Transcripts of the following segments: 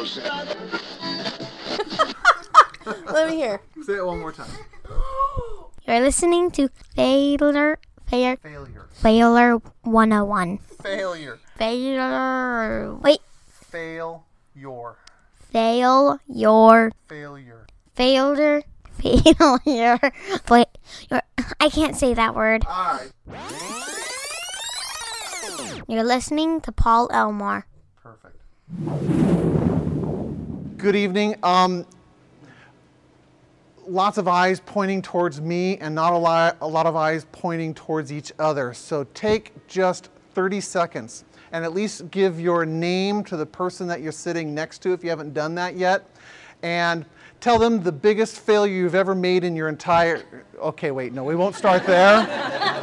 Let me hear. Say it one more time. You're listening to Failure Failure Failure. Failure 101. Failure. Failure. Wait. Fail your. Fail your Failure. failure. Failure. Wait. You're, I can't say that word. All right. You're listening to Paul Elmore. Perfect. Good evening. Um, lots of eyes pointing towards me and not a lot, a lot of eyes pointing towards each other. So take just 30 seconds and at least give your name to the person that you're sitting next to if you haven't done that yet. And tell them the biggest failure you've ever made in your entire. Okay, wait, no, we won't start there.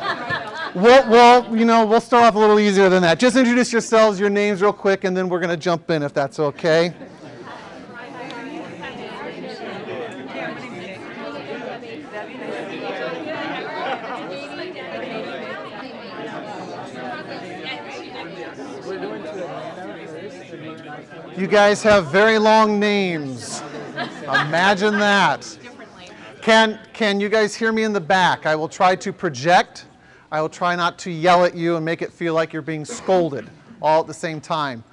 We'll, we'll, you know, we'll start off a little easier than that. Just introduce yourselves, your names real quick, and then we're going to jump in if that's okay. You guys have very long names. Imagine that. Can, can you guys hear me in the back? I will try to project. I will try not to yell at you and make it feel like you're being scolded all at the same time.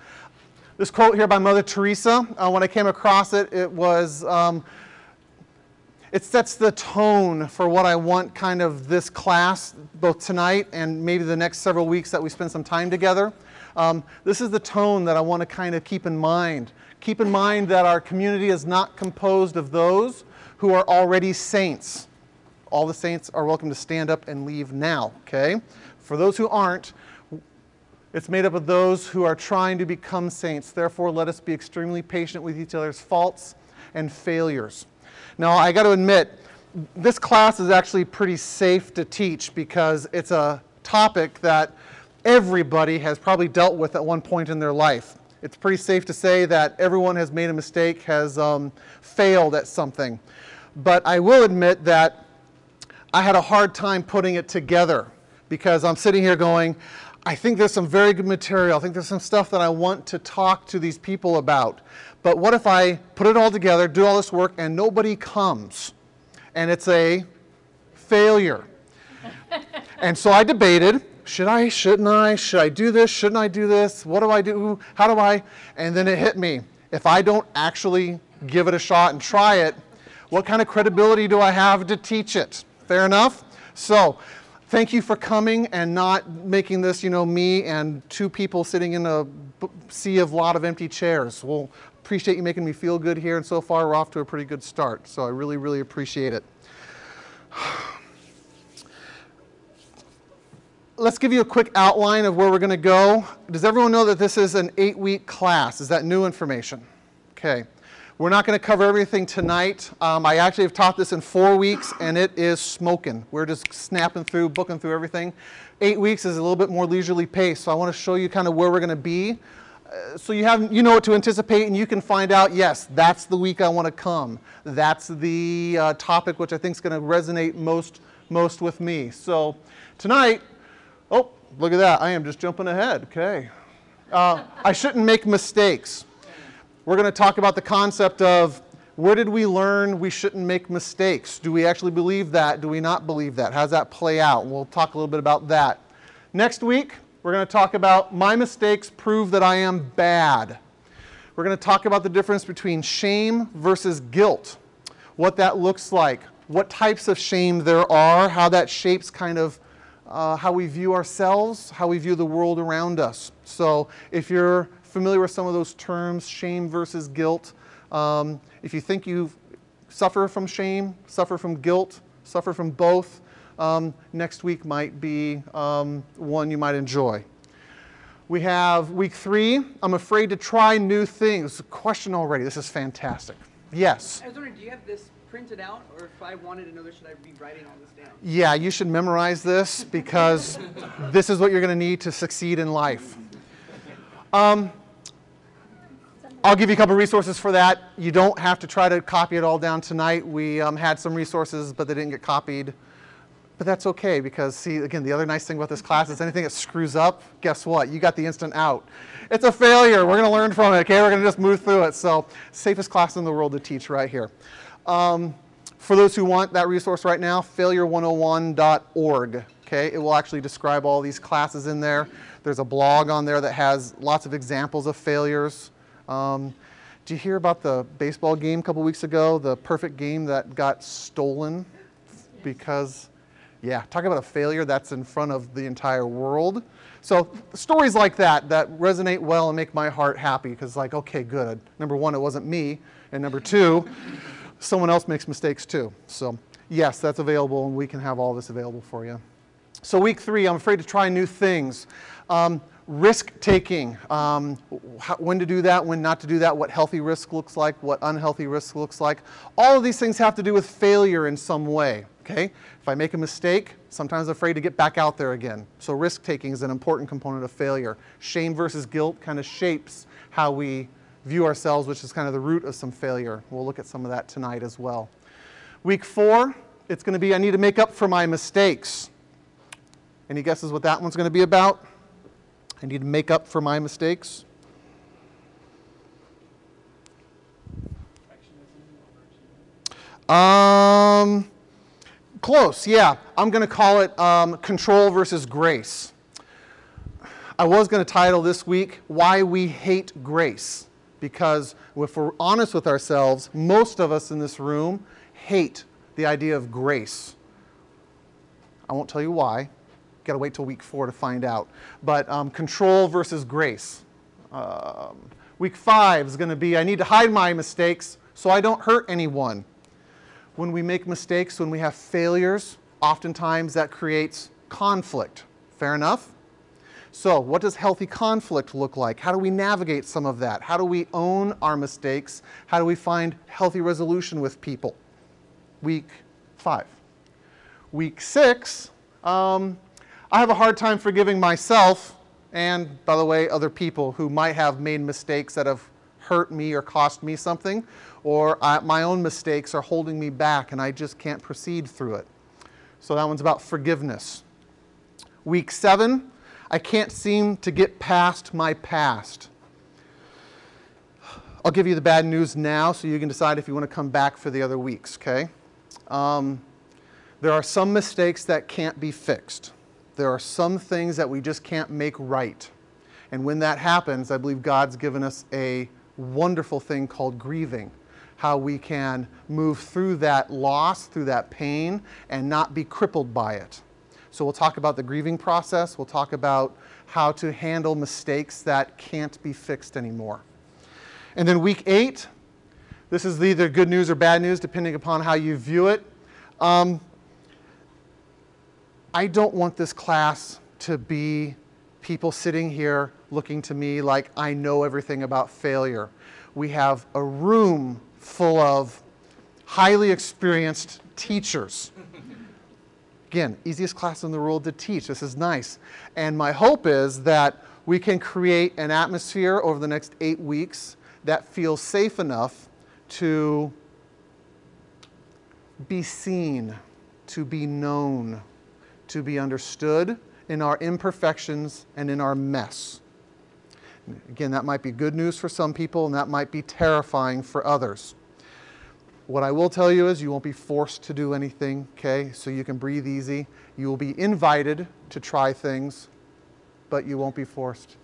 This quote here by Mother Teresa, uh, when I came across it, it was, um, it sets the tone for what I want kind of this class, both tonight and maybe the next several weeks that we spend some time together. Um, this is the tone that I want to kind of keep in mind. Keep in mind that our community is not composed of those who are already saints. All the saints are welcome to stand up and leave now, okay? For those who aren't, it's made up of those who are trying to become saints. Therefore, let us be extremely patient with each other's faults and failures. Now, I got to admit, this class is actually pretty safe to teach because it's a topic that everybody has probably dealt with at one point in their life. It's pretty safe to say that everyone has made a mistake, has um, failed at something. But I will admit that I had a hard time putting it together because I'm sitting here going, I think there's some very good material. I think there's some stuff that I want to talk to these people about. But what if I put it all together, do all this work, and nobody comes? And it's a failure. and so I debated should I, shouldn't I? Should I do this? Shouldn't I do this? What do I do? How do I? And then it hit me. If I don't actually give it a shot and try it, what kind of credibility do I have to teach it? Fair enough? So, thank you for coming and not making this, you know, me and two people sitting in a sea of lot of empty chairs. We'll appreciate you making me feel good here, and so far we're off to a pretty good start. So I really, really appreciate it. Let's give you a quick outline of where we're going to go. Does everyone know that this is an eight week class? Is that new information? Okay. We're not going to cover everything tonight. Um, I actually have taught this in four weeks, and it is smoking. We're just snapping through, booking through everything. Eight weeks is a little bit more leisurely pace, so I want to show you kind of where we're going to be, uh, so you have you know what to anticipate, and you can find out. Yes, that's the week I want to come. That's the uh, topic which I think is going to resonate most most with me. So tonight, oh look at that! I am just jumping ahead. Okay, uh, I shouldn't make mistakes we're going to talk about the concept of where did we learn we shouldn't make mistakes? Do we actually believe that? Do we not believe that? How does that play out? We'll talk a little bit about that. Next week, we're going to talk about my mistakes prove that I am bad. We're going to talk about the difference between shame versus guilt, what that looks like, what types of shame there are, how that shapes kind of uh, how we view ourselves, how we view the world around us. So if you're familiar with some of those terms, shame versus guilt. Um, if you think you suffer from shame, suffer from guilt, suffer from both, um, next week might be um, one you might enjoy. We have week three. I'm afraid to try new things. Question already. This is fantastic. Yes. I was wondering, do you have this printed out, or if I wanted this, should I be writing all this down? Yeah, you should memorize this because this is what you're going to need to succeed in life. Um, I'll give you a couple resources for that. You don't have to try to copy it all down tonight. We um, had some resources, but they didn't get copied But that's okay because, see, again, the other nice thing about this class is anything that screws up, guess what? You got the instant out. It's a failure. We're going to learn from it, okay? We're going to just move through it. So, safest class in the world to teach right here. Um, for those who want that resource right now, failure101.org, okay? It will actually describe all these classes in there. There's a blog on there that has lots of examples of failures. Um, did you hear about the baseball game a couple weeks ago? The perfect game that got stolen because yeah, talk about a failure that's in front of the entire world. So stories like that that resonate well and make my heart happy because like, okay, good. Number one, it wasn't me, and number two, someone else makes mistakes too. So yes, that's available, and we can have all this available for you. So week three, I'm afraid to try new things. Um, risk taking, um, how, when to do that, when not to do that, what healthy risk looks like, what unhealthy risk looks like. All of these things have to do with failure in some way. Okay? If I make a mistake, sometimes I'm afraid to get back out there again. So risk taking is an important component of failure. Shame versus guilt kind of shapes how we view ourselves, which is kind of the root of some failure. We'll look at some of that tonight as well. Week four, it's going to be I need to make up for my mistakes. Any guesses what that one's going to be about? I need to make up for my mistakes. Um, close, yeah. I'm going to call it um, control versus grace. I was going to title this week, Why We Hate Grace. Because if we're honest with ourselves, most of us in this room hate the idea of grace. I won't tell you why. Got to wait till week four to find out. But um, control versus grace. Um, week five is going to be I need to hide my mistakes so I don't hurt anyone. When we make mistakes, when we have failures, oftentimes that creates conflict. Fair enough? So, what does healthy conflict look like? How do we navigate some of that? How do we own our mistakes? How do we find healthy resolution with people? Week five. Week six, um, I have a hard time forgiving myself and, by the way, other people who might have made mistakes that have hurt me or cost me something, or I, my own mistakes are holding me back and I just can't proceed through it. So that one's about forgiveness. Week seven, I can't seem to get past my past. I'll give you the bad news now so you can decide if you want to come back for the other weeks, okay? Um, there are some mistakes that can't be fixed. There are some things that we just can't make right. And when that happens, I believe God's given us a wonderful thing called grieving. How we can move through that loss, through that pain, and not be crippled by it. So we'll talk about the grieving process. We'll talk about how to handle mistakes that can't be fixed anymore. And then week eight, this is either good news or bad news, depending upon how you view it. Um, I don't want this class to be people sitting here looking to me like I know everything about failure. We have a room full of highly experienced teachers Again, easiest class in the world to teach. This is nice. And my hope is that we can create an atmosphere over the next eight weeks that feels safe enough to be seen, to be known, to be understood in our imperfections and in our mess. Again, that might be good news for some people and that might be terrifying for others. What I will tell you is you won't be forced to do anything, okay? So you can breathe easy. You will be invited to try things, but you won't be forced.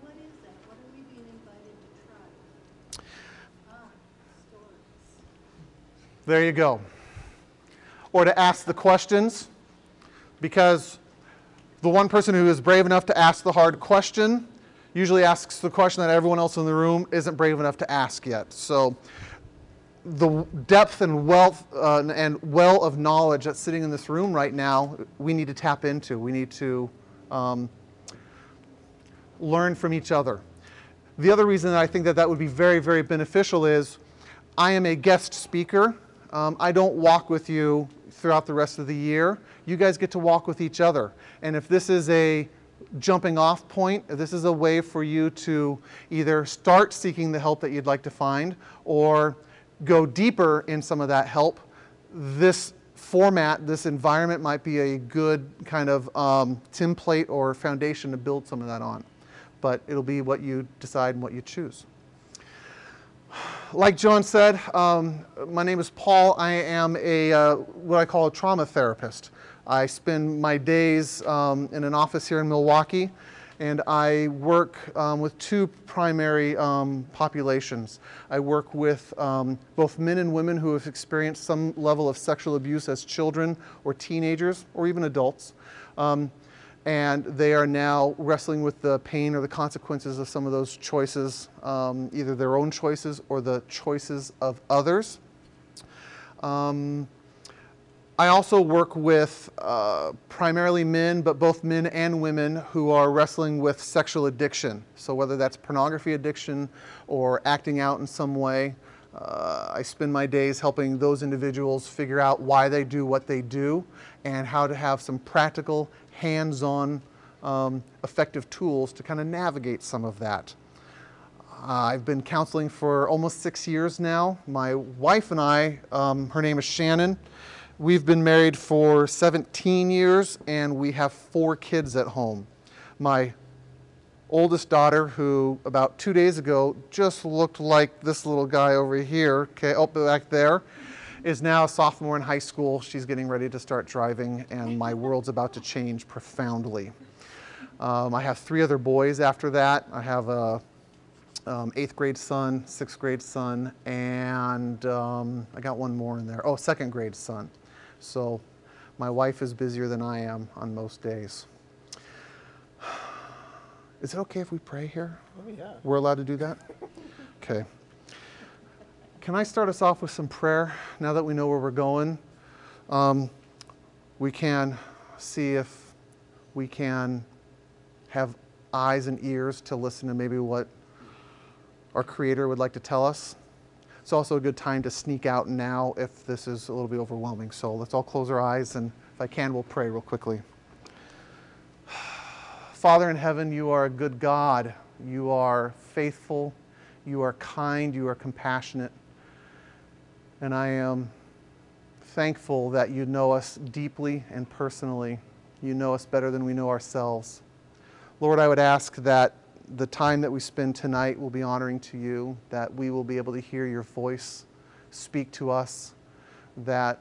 What is that? What are we being invited to try? Ah, stories. There you go. Or to ask the questions, because the one person who is brave enough to ask the hard question usually asks the question that everyone else in the room isn't brave enough to ask yet. So the depth and wealth uh, and well of knowledge that's sitting in this room right now, we need to tap into. We need to um, learn from each other. The other reason that I think that that would be very, very beneficial is I am a guest speaker. Um, I don't walk with you throughout the rest of the year. You guys get to walk with each other. And if this is a jumping off point, this is a way for you to either start seeking the help that you'd like to find or go deeper in some of that help, this format, this environment might be a good kind of um, template or foundation to build some of that on. But it'll be what you decide and what you choose. Like John said, um, my name is Paul. I am a uh, what I call a trauma therapist. I spend my days um, in an office here in Milwaukee, and I work um, with two primary um, populations. I work with um, both men and women who have experienced some level of sexual abuse as children or teenagers or even adults. Um, and they are now wrestling with the pain or the consequences of some of those choices, um, either their own choices or the choices of others. Um, I also work with uh, primarily men, but both men and women who are wrestling with sexual addiction. So, whether that's pornography addiction or acting out in some way, uh, I spend my days helping those individuals figure out why they do what they do and how to have some practical, hands on, um, effective tools to kind of navigate some of that. Uh, I've been counseling for almost six years now. My wife and I, um, her name is Shannon, we've been married for 17 years and we have four kids at home. My oldest daughter, who about two days ago just looked like this little guy over here, okay, up back there, is now a sophomore in high school. She's getting ready to start driving, and my world's about to change profoundly. Um, I have three other boys after that. I have a um, eighth grade son, sixth grade son, and um, I got one more in there. Oh, second grade son. So my wife is busier than I am on most days. Is it okay if we pray here? Oh, yeah. We're allowed to do that? Okay. Can I start us off with some prayer now that we know where we're going? Um, we can see if we can have eyes and ears to listen to maybe what our Creator would like to tell us. It's also a good time to sneak out now if this is a little bit overwhelming. So let's all close our eyes, and if I can, we'll pray real quickly. Father in heaven, you are a good God. You are faithful. You are kind. You are compassionate. And I am thankful that you know us deeply and personally. You know us better than we know ourselves. Lord, I would ask that the time that we spend tonight will be honoring to you, that we will be able to hear your voice speak to us, that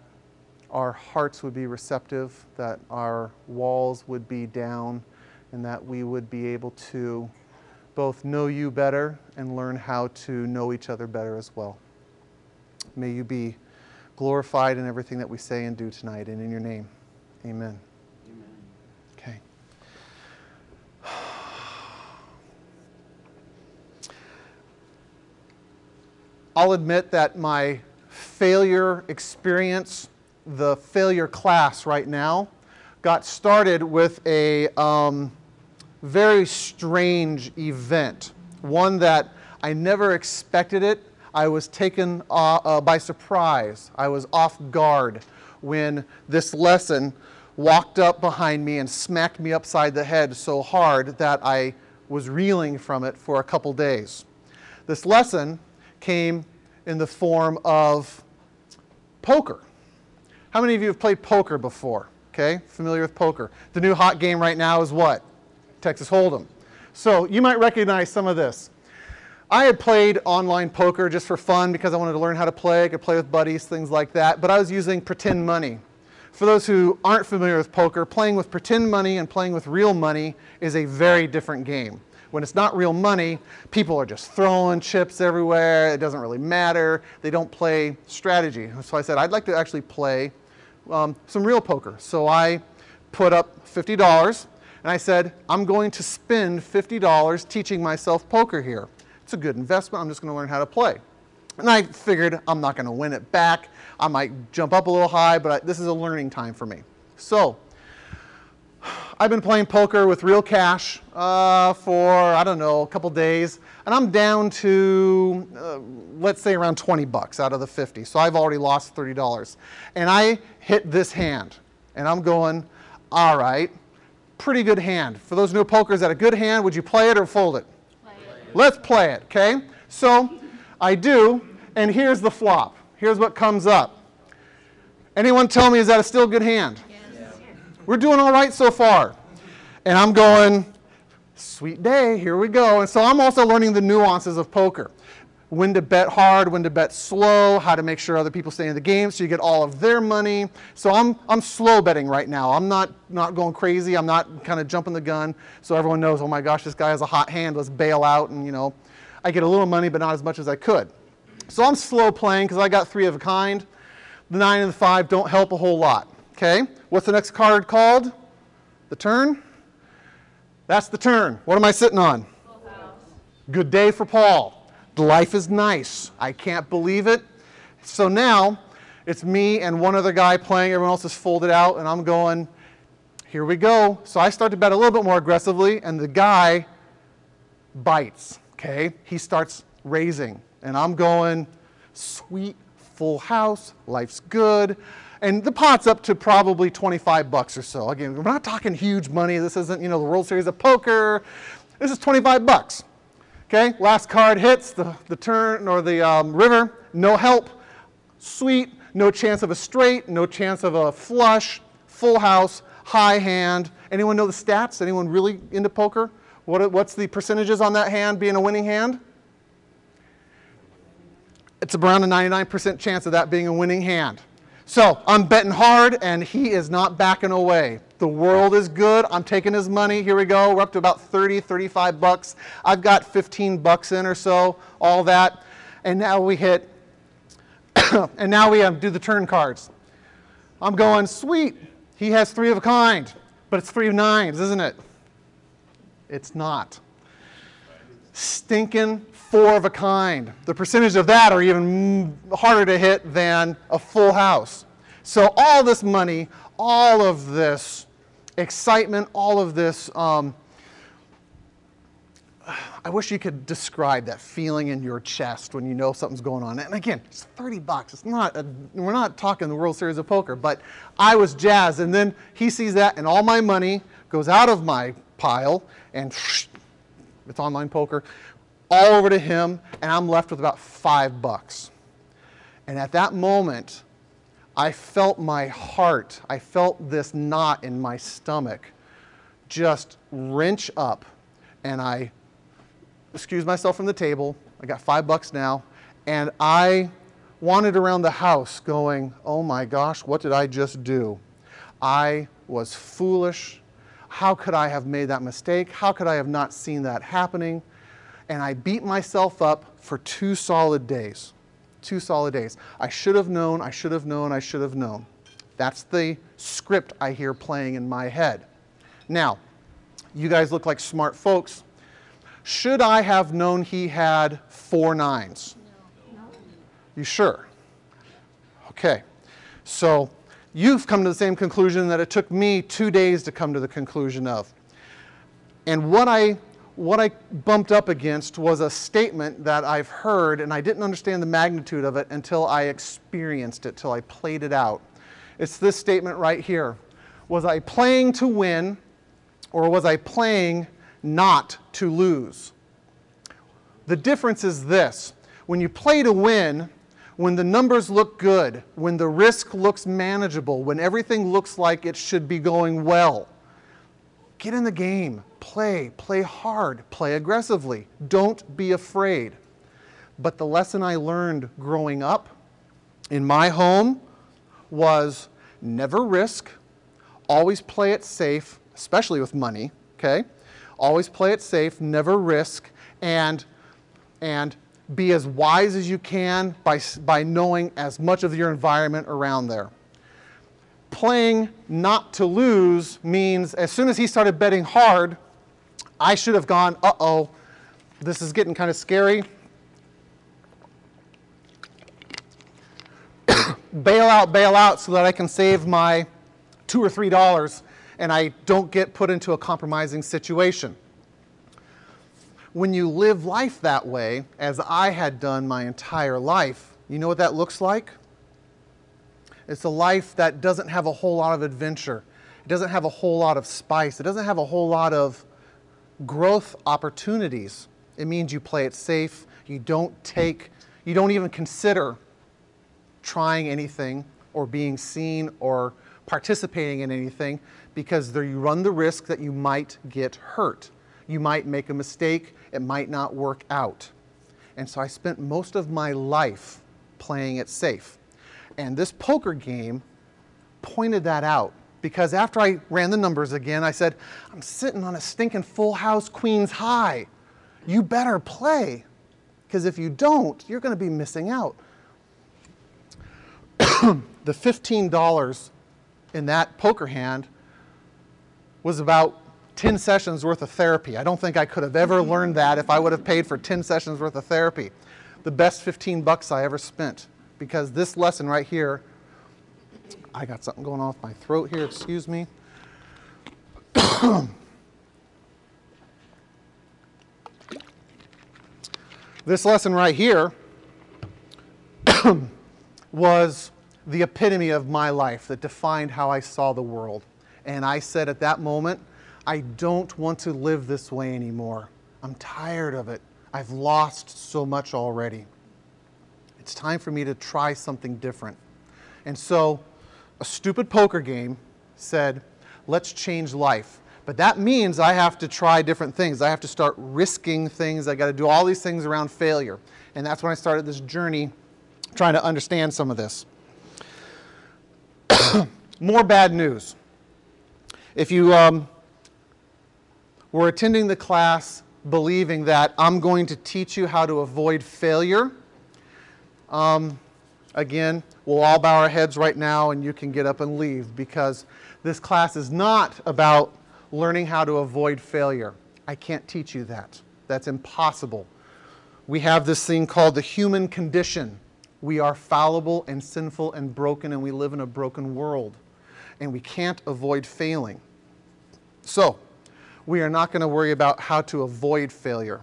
our hearts would be receptive, that our walls would be down, and that we would be able to both know you better and learn how to know each other better as well. May you be glorified in everything that we say and do tonight, and in your name, amen. Okay. I'll admit that my failure experience, the failure class right now, got started with a um, very strange event, one that I never expected it. I was taken uh, uh, by surprise. I was off guard when this lesson walked up behind me and smacked me upside the head so hard that I was reeling from it for a couple days. This lesson came in the form of poker. How many of you have played poker before? Okay, familiar with poker. The new hot game right now is what? Texas Hold'em. So you might recognize some of this. I had played online poker just for fun because I wanted to learn how to play. I could play with buddies, things like that. But I was using pretend money. For those who aren't familiar with poker, playing with pretend money and playing with real money is a very different game. When it's not real money, people are just throwing chips everywhere. It doesn't really matter. They don't play strategy. So I said, I'd like to actually play um, some real poker. So I put up $50 and I said, I'm going to spend $50 teaching myself poker here. It's a good investment. I'm just going to learn how to play. And I figured I'm not going to win it back. I might jump up a little high, but I, this is a learning time for me. So I've been playing poker with real cash uh, for, I don't know, a couple days, and I'm down to, uh, let's say, around 20 bucks out of the 50. So I've already lost $30. And I hit this hand, and I'm going, all right, pretty good hand. For those new know poker, is that a good hand? Would you play it or fold it? Play it. Let's play it, okay? So I do, and here's the flop. Here's what comes up. Anyone tell me, is that a still good hand? We're doing all right so far. And I'm going, sweet day, here we go. And so I'm also learning the nuances of poker. When to bet hard, when to bet slow, how to make sure other people stay in the game so you get all of their money. So I'm, I'm slow betting right now. I'm not, not going crazy. I'm not kind of jumping the gun so everyone knows, oh my gosh, this guy has a hot hand. Let's bail out. And, you know, I get a little money, but not as much as I could. So I'm slow playing because I got three of a kind. The nine and the five don't help a whole lot. Okay? What's the next card called? The turn? That's the turn. What am I sitting on? Good day for Paul. Life is nice. I can't believe it. So now it's me and one other guy playing. Everyone else is folded out, and I'm going, here we go. So I start to bet a little bit more aggressively, and the guy bites. Okay? He starts raising, and I'm going, sweet full house, life's good. And the pot's up to probably 25 bucks or so. Again, we're not talking huge money. This isn't, you know, the World Series of Poker. This is 25 bucks. Okay, last card hits the, the turn or the um, river. No help. Sweet. No chance of a straight. No chance of a flush. Full house. High hand. Anyone know the stats? Anyone really into poker? What, what's the percentages on that hand being a winning hand? It's around a 99% chance of that being a winning hand. So I'm betting hard, and he is not backing away. The world is good. I'm taking his money. Here we go. We're up to about 30, 35 bucks. I've got 15 bucks in or so, all that. And now we hit, and now we um, do the turn cards. I'm going, sweet. He has three of a kind, but it's three of nines, isn't it? It's not. Stinking four of a kind. The percentage of that are even harder to hit than a full house. So all this money, all of this excitement, all of this, um, I wish you could describe that feeling in your chest when you know something's going on. And again, it's 30 bucks. It's not, a, we're not talking the World Series of Poker, but I was jazzed. And then he sees that, and all my money goes out of my pile, and it's online poker all over to him, and I'm left with about five bucks. And at that moment, I felt my heart, I felt this knot in my stomach just wrench up, and I excused myself from the table. I got five bucks now, and I wandered around the house going, Oh my gosh, what did I just do? I was foolish. How could I have made that mistake? How could I have not seen that happening? and I beat myself up for two solid days. Two solid days. I should have known, I should have known, I should have known. That's the script I hear playing in my head. Now, you guys look like smart folks. Should I have known he had four nines? No. You sure? Okay. So you've come to the same conclusion that it took me two days to come to the conclusion of. And what I what I bumped up against was a statement that I've heard, and I didn't understand the magnitude of it until I experienced it, till I played it out. It's this statement right here Was I playing to win, or was I playing not to lose? The difference is this when you play to win, when the numbers look good, when the risk looks manageable, when everything looks like it should be going well, get in the game play, play hard, play aggressively. Don't be afraid. But the lesson I learned growing up in my home was never risk, always play it safe, especially with money, okay? Always play it safe, never risk, and, and be as wise as you can by, by knowing as much of your environment around there playing not to lose means as soon as he started betting hard, I should have gone, uh oh, this is getting kind of scary. bail out, bail out so that I can save my two or three dollars and I don't get put into a compromising situation. When you live life that way, as I had done my entire life, you know what that looks like? It's a life that doesn't have a whole lot of adventure. It doesn't have a whole lot of spice. It doesn't have a whole lot of growth opportunities. It means you play it safe. You don't take, you don't even consider trying anything or being seen or participating in anything because there you run the risk that you might get hurt. You might make a mistake, it might not work out. And so I spent most of my life playing it safe. And this poker game pointed that out because after I ran the numbers again, I said, I'm sitting on a stinking full house Queen's High. You better play because if you don't, you're going to be missing out. the $15 in that poker hand was about 10 sessions worth of therapy. I don't think I could have ever learned that if I would have paid for 10 sessions worth of therapy. The best 15 bucks I ever spent because this lesson right here, I got something going with my throat here, excuse me. this lesson right here was the epitome of my life that defined how I saw the world. And I said at that moment, I don't want to live this way anymore. I'm tired of it. I've lost so much already. It's time for me to try something different. And so, a stupid poker game said, let's change life. But that means I have to try different things. I have to start risking things. I got to do all these things around failure. And that's when I started this journey trying to understand some of this. More bad news. If you um, were attending the class believing that I'm going to teach you how to avoid failure, um, again, we'll all bow our heads right now and you can get up and leave because this class is not about learning how to avoid failure. I can't teach you that. That's impossible. We have this thing called the human condition. We are fallible and sinful and broken, and we live in a broken world. And we can't avoid failing. So, we are not going to worry about how to avoid failure.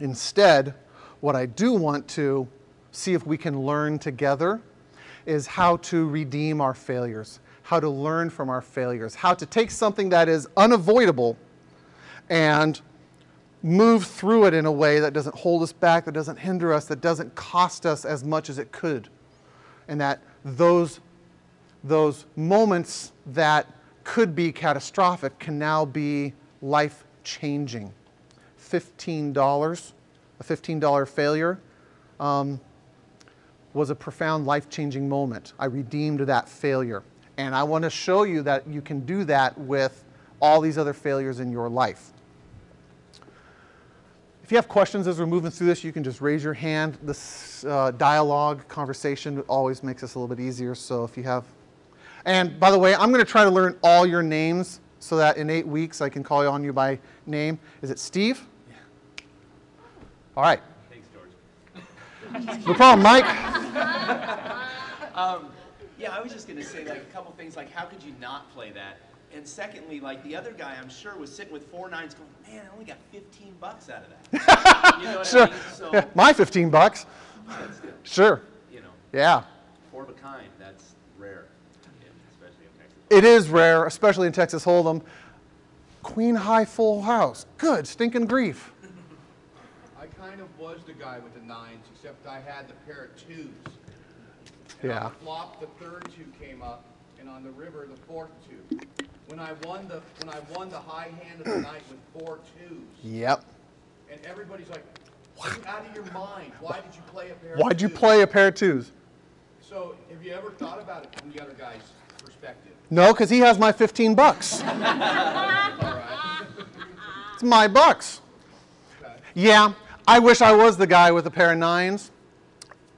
Instead, what I do want to see if we can learn together is how to redeem our failures, how to learn from our failures, how to take something that is unavoidable and move through it in a way that doesn't hold us back, that doesn't hinder us, that doesn't cost us as much as it could. And that those, those moments that could be catastrophic can now be life changing. $15, a $15 failure, um, was a profound life changing moment. I redeemed that failure. And I want to show you that you can do that with all these other failures in your life. If you have questions as we're moving through this, you can just raise your hand. This uh, dialogue, conversation always makes us a little bit easier. So if you have, and by the way, I'm going to try to learn all your names so that in eight weeks I can call on you by name. Is it Steve? Yeah. All right. Thanks, George. No problem, Mike. Um, yeah, I was just gonna say like a couple things like how could you not play that? And secondly, like the other guy, I'm sure was sitting with four nines, going, "Man, I only got 15 bucks out of that." you know what Sure. I mean? So, Yeah, my 15 bucks. that's good. Sure. You know, Yeah. four of a kind. That's rare, yeah, especially in Texas. It is rare, especially in Texas Hold'em. Queen high full house. Good, stinking grief. I kind of was the guy with the nines, except I had the pair of twos. And Yeah. on the flop, the third two came up, and on the river, the fourth two. When I won the when I won the high hand of the night with four twos, Yep. and everybody's like, "Are you out of your mind? Why did you play a pair?" Why'd you play a pair of twos? So, have you ever thought about it from the other guy's perspective? No, because he has my 15 bucks. Right. It's my bucks. Okay. Yeah, I wish I was the guy with a pair of nines,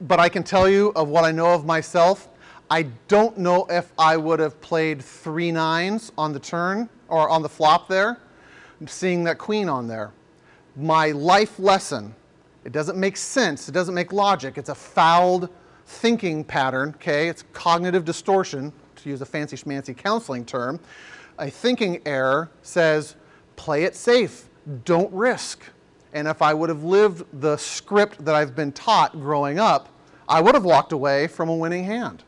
but I can tell you of what I know of myself. I don't know if I would have played three nines on the turn or on the flop there, seeing that queen on there. My life lesson, it doesn't make sense, it doesn't make logic. It's a fouled thinking pattern, okay? It's cognitive distortion, to use a fancy schmancy counseling term. A thinking error says, play it safe, don't risk. And if I would have lived the script that I've been taught growing up, I would have walked away from a winning hand.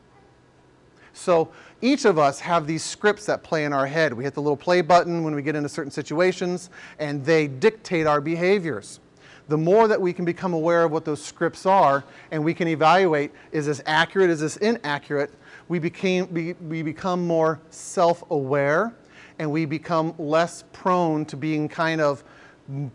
So each of us have these scripts that play in our head. We hit the little play button when we get into certain situations, and they dictate our behaviors. the more that we can become aware of what those scripts are and we can evaluate is this accurate, is this inaccurate, we, became, we, we become more self aware and we become less prone to being kind of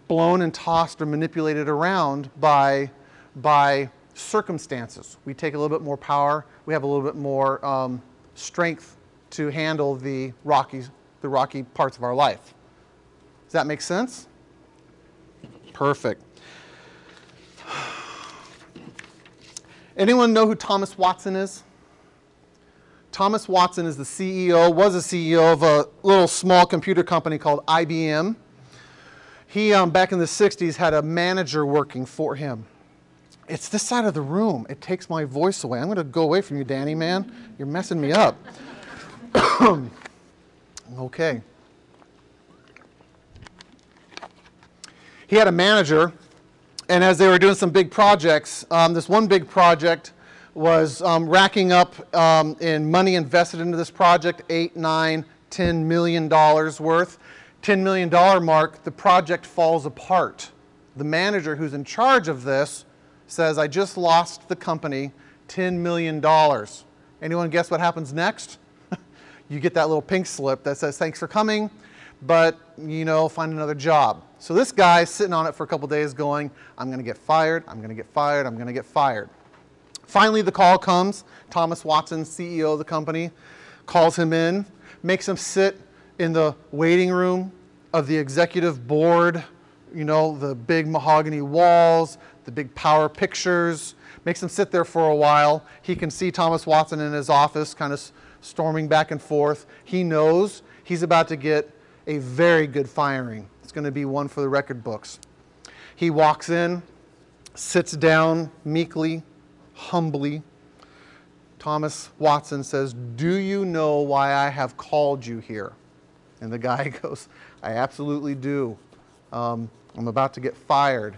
blown and tossed or manipulated around by, by circumstances. We take a little bit more power, we have a little bit more um, strength to handle the rocky, the rocky parts of our life. Does that make sense? Perfect. Anyone know who Thomas Watson is? Thomas Watson is the CEO, was a CEO of a little small computer company called IBM. He, um, back in the 60s, had a manager working for him. It's this side of the room. It takes my voice away. I'm going to go away from you, Danny, man. You're messing me up. okay. He had a manager, and as they were doing some big projects, um, this one big project was um, racking up um, in money invested into this project eight, nine, ten million dollars worth. $10 million mark, the project falls apart. The manager who's in charge of this says, I just lost the company $10 million. Anyone guess what happens next? you get that little pink slip that says, Thanks for coming, but you know, find another job. So this guy's sitting on it for a couple days going, I'm to get fired, I'm to get fired, I'm to get fired. Finally, the call comes. Thomas Watson, CEO of the company, calls him in, makes him sit in the waiting room of the executive board, you know, the big mahogany walls, the big power pictures, makes him sit there for a while. He can see Thomas Watson in his office kind of storming back and forth. He knows he's about to get a very good firing. It's going to be one for the record books. He walks in, sits down meekly, humbly. Thomas Watson says, Do you know why I have called you here? And the guy goes, I absolutely do. Um, I'm about to get fired.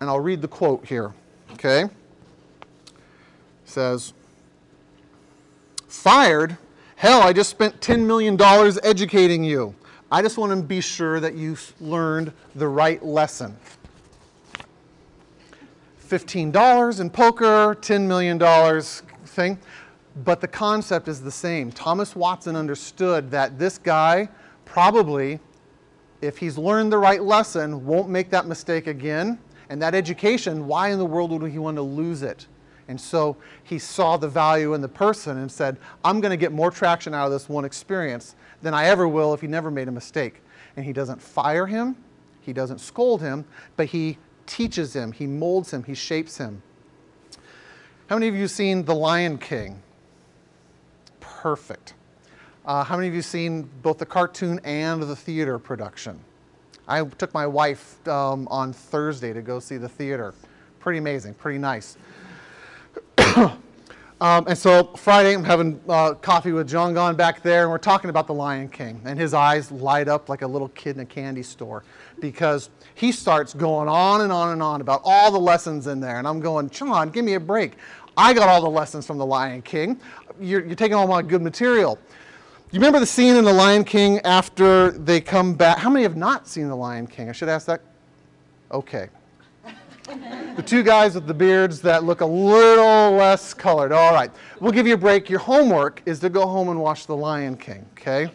And I'll read the quote here, okay? Says, Fired? Hell, I just spent $10 million educating you. I just want to be sure that you learned the right lesson. $15 in poker, $10 million thing. But the concept is the same. Thomas Watson understood that this guy probably, if he's learned the right lesson, won't make that mistake again. And that education, why in the world would he want to lose it? And so he saw the value in the person and said, I'm going to get more traction out of this one experience than I ever will if he never made a mistake. And he doesn't fire him, he doesn't scold him, but he teaches him, he molds him, he shapes him. How many of you seen The Lion King? Perfect. Uh, how many of you seen both the cartoon and the theater production? I took my wife um, on Thursday to go see the theater. Pretty amazing, pretty nice. um, and so Friday, I'm having uh, coffee with John Gone back there, and we're talking about the Lion King. And his eyes light up like a little kid in a candy store because he starts going on and on and on about all the lessons in there. And I'm going, John, give me a break. I got all the lessons from the Lion King. You're, you're taking all my good material. You remember the scene in The Lion King after they come back? How many have not seen The Lion King? I should ask that. Okay. The two guys with the beards that look a little less colored. All right. We'll give you a break. Your homework is to go home and watch The Lion King, okay?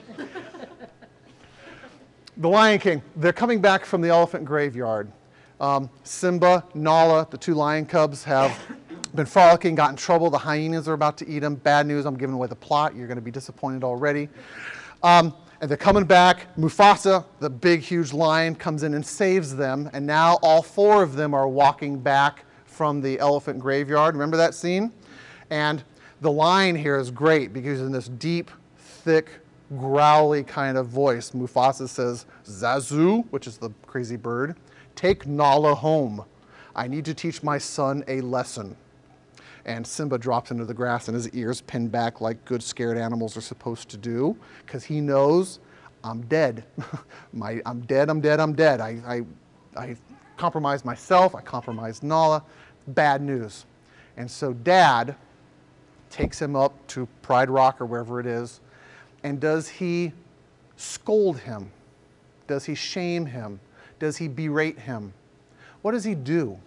the Lion King, they're coming back from the elephant graveyard. Um, Simba, Nala, the two lion cubs, have been frolicking, got in trouble. The hyenas are about to eat them. Bad news, I'm giving away the plot. You're going to be disappointed already. Um, and they're coming back. Mufasa, the big, huge lion, comes in and saves them. And now all four of them are walking back from the elephant graveyard. Remember that scene? And the line here is great because in this deep, thick, growly kind of voice, Mufasa says, Zazu, which is the crazy bird, take Nala home. I need to teach my son a lesson and Simba drops into the grass and his ears pin back like good scared animals are supposed to do because he knows I'm dead. my, I'm dead, I'm dead, I'm dead. I, I, I compromised myself, I compromised Nala. Bad news. And so dad takes him up to Pride Rock or wherever it is, and does he scold him? Does he shame him? Does he berate him? what does he do?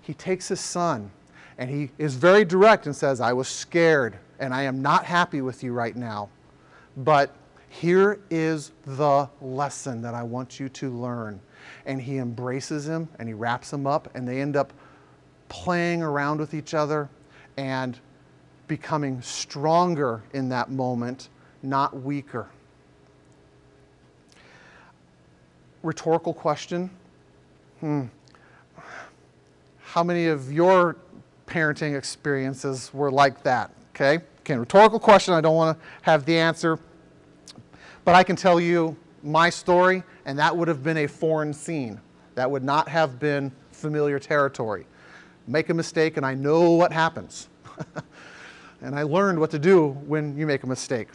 He takes his son and he is very direct and says, I was scared and I am not happy with you right now. But here is the lesson that I want you to learn. And he embraces him and he wraps him up, and they end up playing around with each other and becoming stronger in that moment, not weaker. Rhetorical question. Hmm. How many of your parenting experiences were like that? Okay? Again, rhetorical question. I don't want to have the answer. But I can tell you my story, and that would have been a foreign scene. That would not have been familiar territory. Make a mistake, and I know what happens. and I learned what to do when you make a mistake.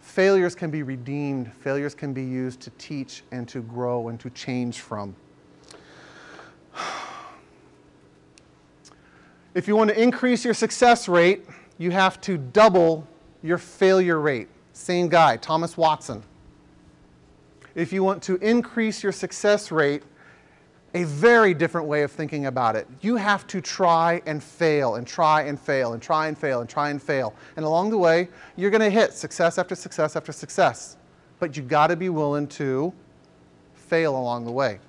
Failures can be redeemed, failures can be used to teach and to grow and to change from. If you want to increase your success rate, you have to double your failure rate. Same guy, Thomas Watson. If you want to increase your success rate, a very different way of thinking about it. You have to try and fail and try and fail and try and fail and try and fail. And along the way, you're going to hit success after success after success. But you got to be willing to fail along the way.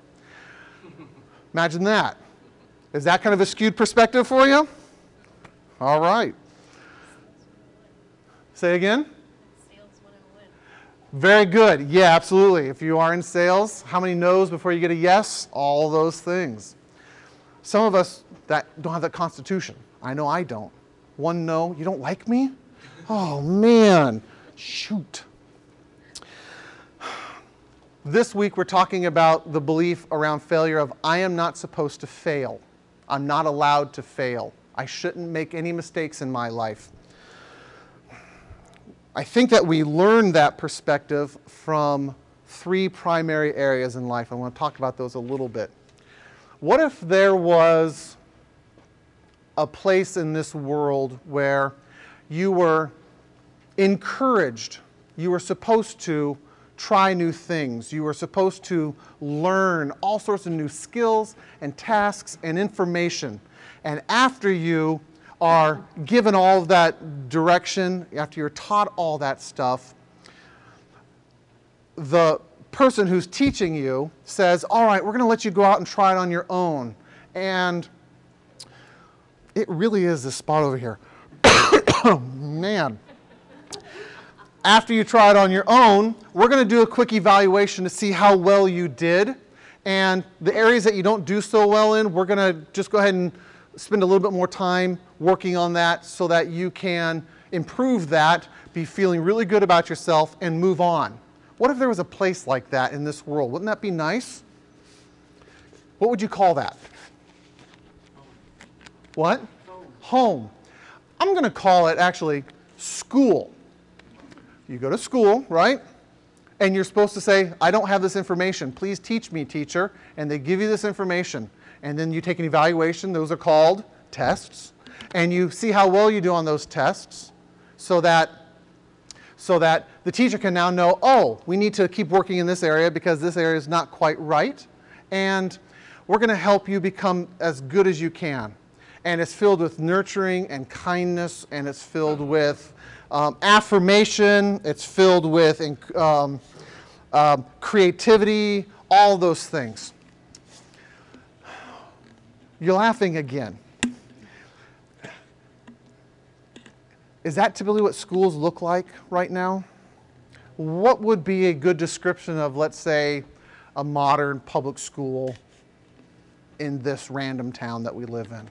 Imagine that. Is that kind of a skewed perspective for you? All right. Say again? Oh Very good. Yeah, absolutely. If you are in sales, how many no's before you get a yes? All those things. Some of us that don't have that constitution. I know I don't. One no, you don't like me? Oh man, shoot. This week we're talking about the belief around failure of I am not supposed to fail. I'm not allowed to fail. I shouldn't make any mistakes in my life. I think that we learn that perspective from three primary areas in life. I want to talk about those a little bit. What if there was a place in this world where you were encouraged, you were supposed to try new things, you are supposed to learn all sorts of new skills and tasks and information. And after you are given all of that direction, after you're taught all that stuff, the person who's teaching you says, All right, we're going to let you go out and try it on your own. And it really is this spot over here. Man. After you try it on your own, we're going to do a quick evaluation to see how well you did. And the areas that you don't do so well in, we're going to just go ahead and spend a little bit more time working on that so that you can improve that, be feeling really good about yourself, and move on. What if there was a place like that in this world? Wouldn't that be nice? What would you call that? What? Home. I'm going to call it actually school. You go to school, right? And you're supposed to say, I don't have this information. Please teach me, teacher. And they give you this information. And then you take an evaluation. Those are called tests. And you see how well you do on those tests so that so that the teacher can now know, oh, we need to keep working in this area because this area is not quite right. And we're going to help you become as good as you can. And it's filled with nurturing and kindness, and it's filled with um, affirmation, it's filled with um, um, creativity, all those things. You're laughing again. Is that typically what schools look like right now? What would be a good description of, let's say, a modern public school in this random town that we live in?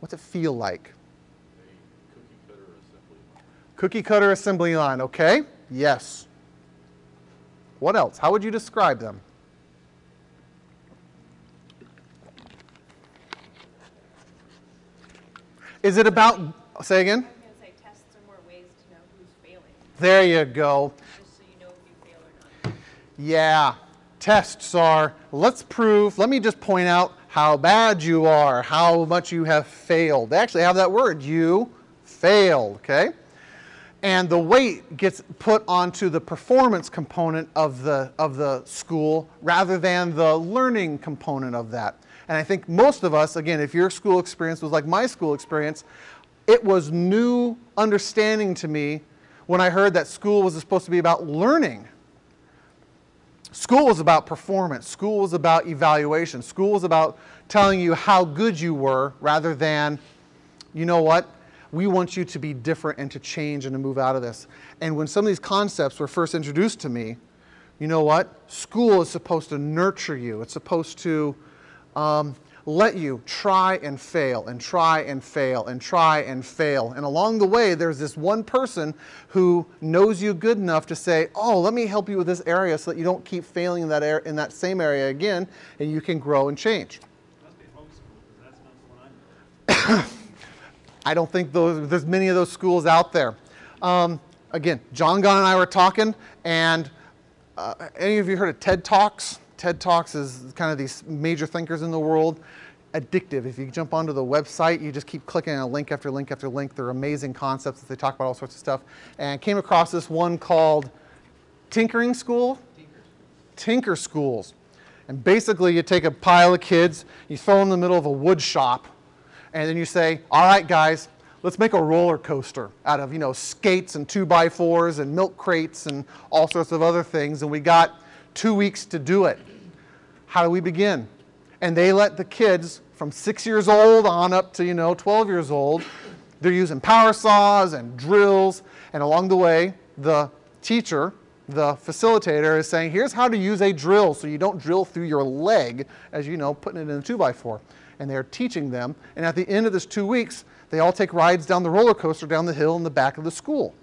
What's it feel like? Cookie cutter assembly line, okay? Yes. What else? How would you describe them? Is it about, say again? I was going to say tests are more ways to know who's failing, There you go. just so you know if you fail or not. Yeah, tests are, let's prove, let me just point out how bad you are, how much you have failed. They actually have that word, you failed, okay? And the weight gets put onto the performance component of the of the school rather than the learning component of that. And I think most of us, again, if your school experience was like my school experience, it was new understanding to me when I heard that school was supposed to be about learning. School was about performance. School was about evaluation. School was about telling you how good you were rather than, you know what, we want you to be different and to change and to move out of this. And when some of these concepts were first introduced to me, you know what? School is supposed to nurture you, it's supposed to um, let you try and fail and try and fail and try and fail. And along the way, there's this one person who knows you good enough to say, Oh, let me help you with this area so that you don't keep failing in that, ar- in that same area again and you can grow and change. I don't think those, there's many of those schools out there. Um, again, John Gunn and I were talking, and uh, any of you heard of TED Talks? TED Talks is kind of these major thinkers in the world. Addictive. If you jump onto the website, you just keep clicking on link after link after link. They're amazing concepts. that They talk about all sorts of stuff. And came across this one called Tinkering School. Tinker Schools. And basically, you take a pile of kids, you throw them in the middle of a wood shop, and then you say, all right, guys, let's make a roller coaster out of, you know, skates and two by fours and milk crates and all sorts of other things. And we got two weeks to do it. How do we begin? And they let the kids from six years old on up to, you know, 12 years old, they're using power saws and drills. And along the way, the teacher, the facilitator is saying, here's how to use a drill so you don't drill through your leg as you know, putting it in a two by four and they're teaching them. And at the end of this two weeks, they all take rides down the roller coaster down the hill in the back of the school.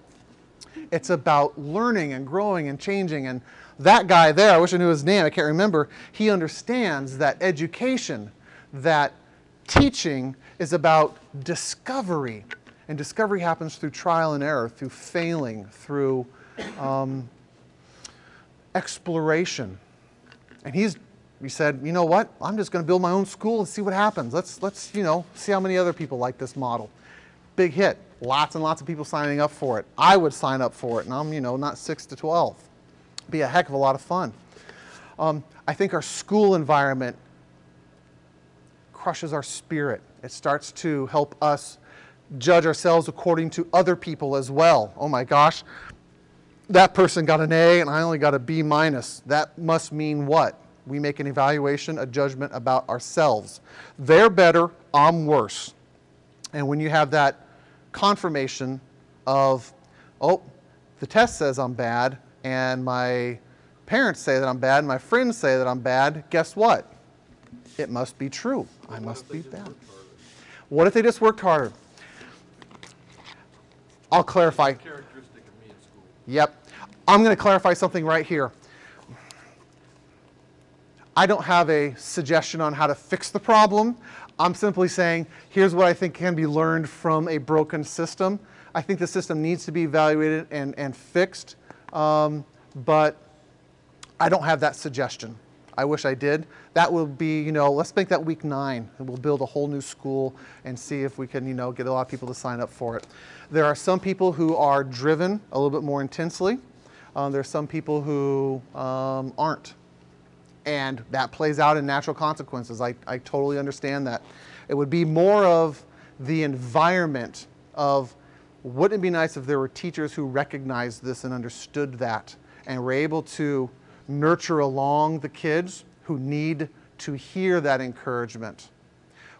It's about learning and growing and changing. And that guy there, I wish I knew his name, I can't remember, he understands that education, that teaching is about discovery. And discovery happens through trial and error, through failing, through um, exploration. And he's he said, you know what? I'm just going to build my own school and see what happens. Let's, let's, you know, see how many other people like this model. Big hit. Lots and lots of people signing up for it. I would sign up for it, and I'm, you know, not 6 to 12. Be a heck of a lot of fun. Um, I think our school environment crushes our spirit. It starts to help us judge ourselves according to other people as well. Oh my gosh, that person got an A and I only got a B minus. That must mean what? We make an evaluation, a judgment about ourselves. They're better, I'm worse. And when you have that confirmation of, oh, the test says I'm bad, and my parents say that I'm bad, and my friends say that I'm bad, guess what? It must be true. I must be bad. What if they just worked harder? I'll clarify. Characteristic of me in school. Yep. I'm going to clarify something right here. I don't have a suggestion on how to fix the problem. I'm simply saying, here's what I think can be learned from a broken system. I think the system needs to be evaluated and, and fixed, um, but I don't have that suggestion. I wish I did. That will be, you know, let's make that week nine, and we'll build a whole new school and see if we can, you know, get a lot of people to sign up for it. There are some people who are driven a little bit more intensely. Um, there are some people who um, aren't and that plays out in natural consequences. I, I totally understand that. It would be more of the environment of wouldn't it be nice if there were teachers who recognized this and understood that and were able to nurture along the kids who need to hear that encouragement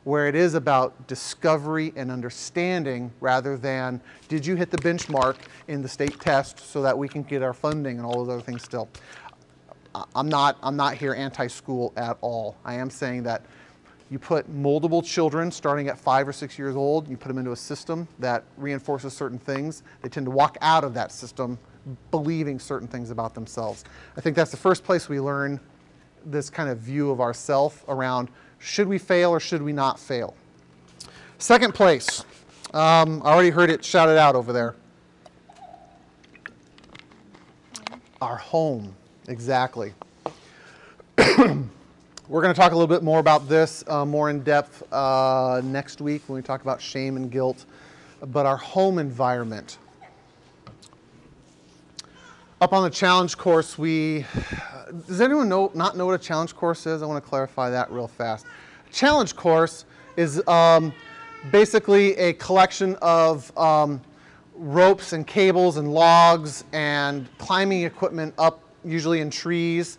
where it is about discovery and understanding rather than did you hit the benchmark in the state test so that we can get our funding and all those other things still. I'm not, I'm not here anti-school at all. I am saying that you put multiple children starting at five or six years old, you put them into a system that reinforces certain things, they tend to walk out of that system believing certain things about themselves. I think that's the first place we learn this kind of view of ourself around should we fail or should we not fail. Second place, um, I already heard it shouted out over there. Our home. Exactly. We're going to talk a little bit more about this uh, more in depth uh, next week when we talk about shame and guilt. But our home environment. Up on the challenge course, we. Does anyone know not know what a challenge course is? I want to clarify that real fast. Challenge course is um, basically a collection of um, ropes and cables and logs and climbing equipment up, usually in trees,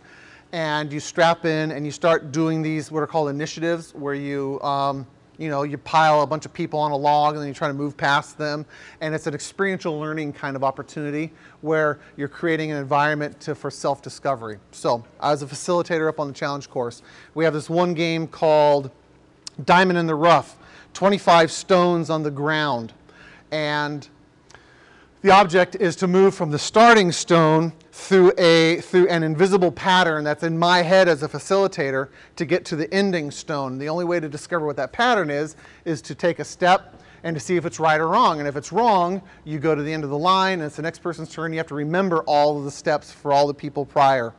and you strap in and you start doing these what are called initiatives, where you um, you know you pile a bunch of people on a log and then you try to move past them, and it's an experiential learning kind of opportunity where you're creating an environment to, for self-discovery. So, as a facilitator up on the challenge course, we have this one game called Diamond in the Rough, 25 stones on the ground, and the object is to move from the starting stone through, a, through an invisible pattern that's in my head as a facilitator to get to the ending stone. The only way to discover what that pattern is is to take a step and to see if it's right or wrong. And if it's wrong, you go to the end of the line and it's the next person's turn. You have to remember all of the steps for all the people prior.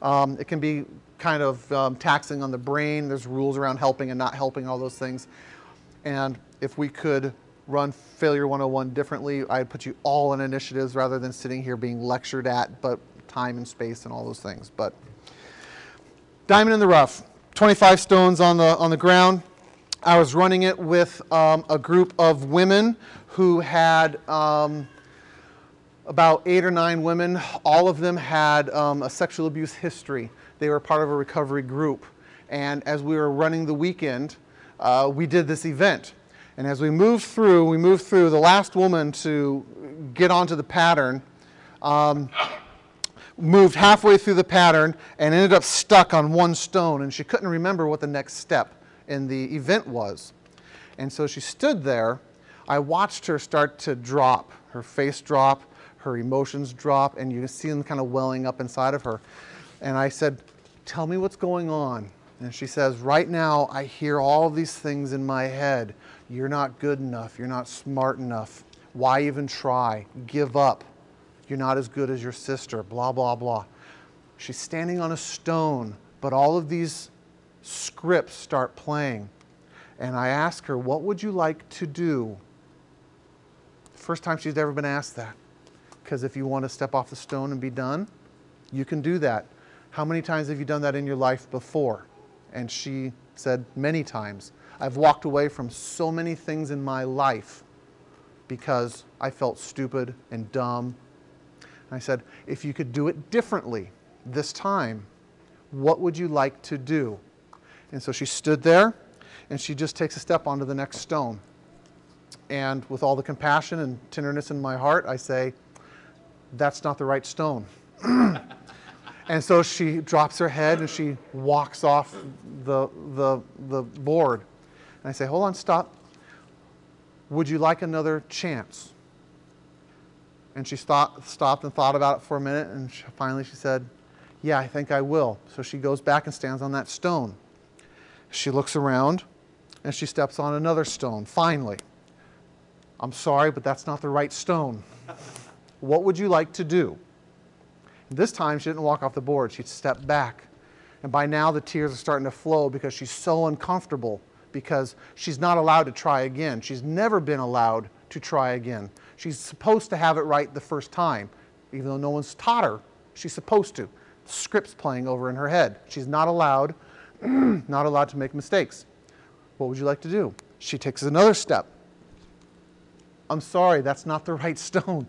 Um, it can be kind of um, taxing on the brain. There's rules around helping and not helping, all those things. And if we could run Failure 101 differently, I'd put you all in initiatives rather than sitting here being lectured at, but time and space and all those things. But Diamond in the Rough, 25 stones on the, on the ground. I was running it with um, a group of women who had um, about eight or nine women. All of them had um, a sexual abuse history. They were part of a recovery group. And as we were running the weekend, uh, we did this event. And as we moved through, we moved through, the last woman to get onto the pattern um, moved halfway through the pattern and ended up stuck on one stone, and she couldn't remember what the next step in the event was. And so she stood there. I watched her start to drop, her face drop, her emotions drop, and you can see them kind of welling up inside of her. And I said, Tell me what's going on. And she says, Right now, I hear all these things in my head. You're not good enough. You're not smart enough. Why even try? Give up. You're not as good as your sister. Blah, blah, blah. She's standing on a stone, but all of these scripts start playing. And I ask her, What would you like to do? First time she's ever been asked that. Because if you want to step off the stone and be done, you can do that. How many times have you done that in your life before? And she said, Many times. I've walked away from so many things in my life because I felt stupid and dumb. And I said, If you could do it differently this time, what would you like to do? And so she stood there and she just takes a step onto the next stone. And with all the compassion and tenderness in my heart, I say, That's not the right stone. and so she drops her head and she walks off the, the, the board. And I say, Hold on, stop. Would you like another chance? And she stopped, stopped and thought about it for a minute, and she, finally she said, Yeah, I think I will. So she goes back and stands on that stone. She looks around and she steps on another stone, finally. I'm sorry, but that's not the right stone. What would you like to do? This time she didn't walk off the board, she stepped back. And by now the tears are starting to flow because she's so uncomfortable because she's not allowed to try again. She's never been allowed to try again. She's supposed to have it right the first time. Even though no one's taught her, she's supposed to. The script's playing over in her head. She's not allowed, not allowed to make mistakes. What would you like to do? She takes another step. I'm sorry, that's not the right stone.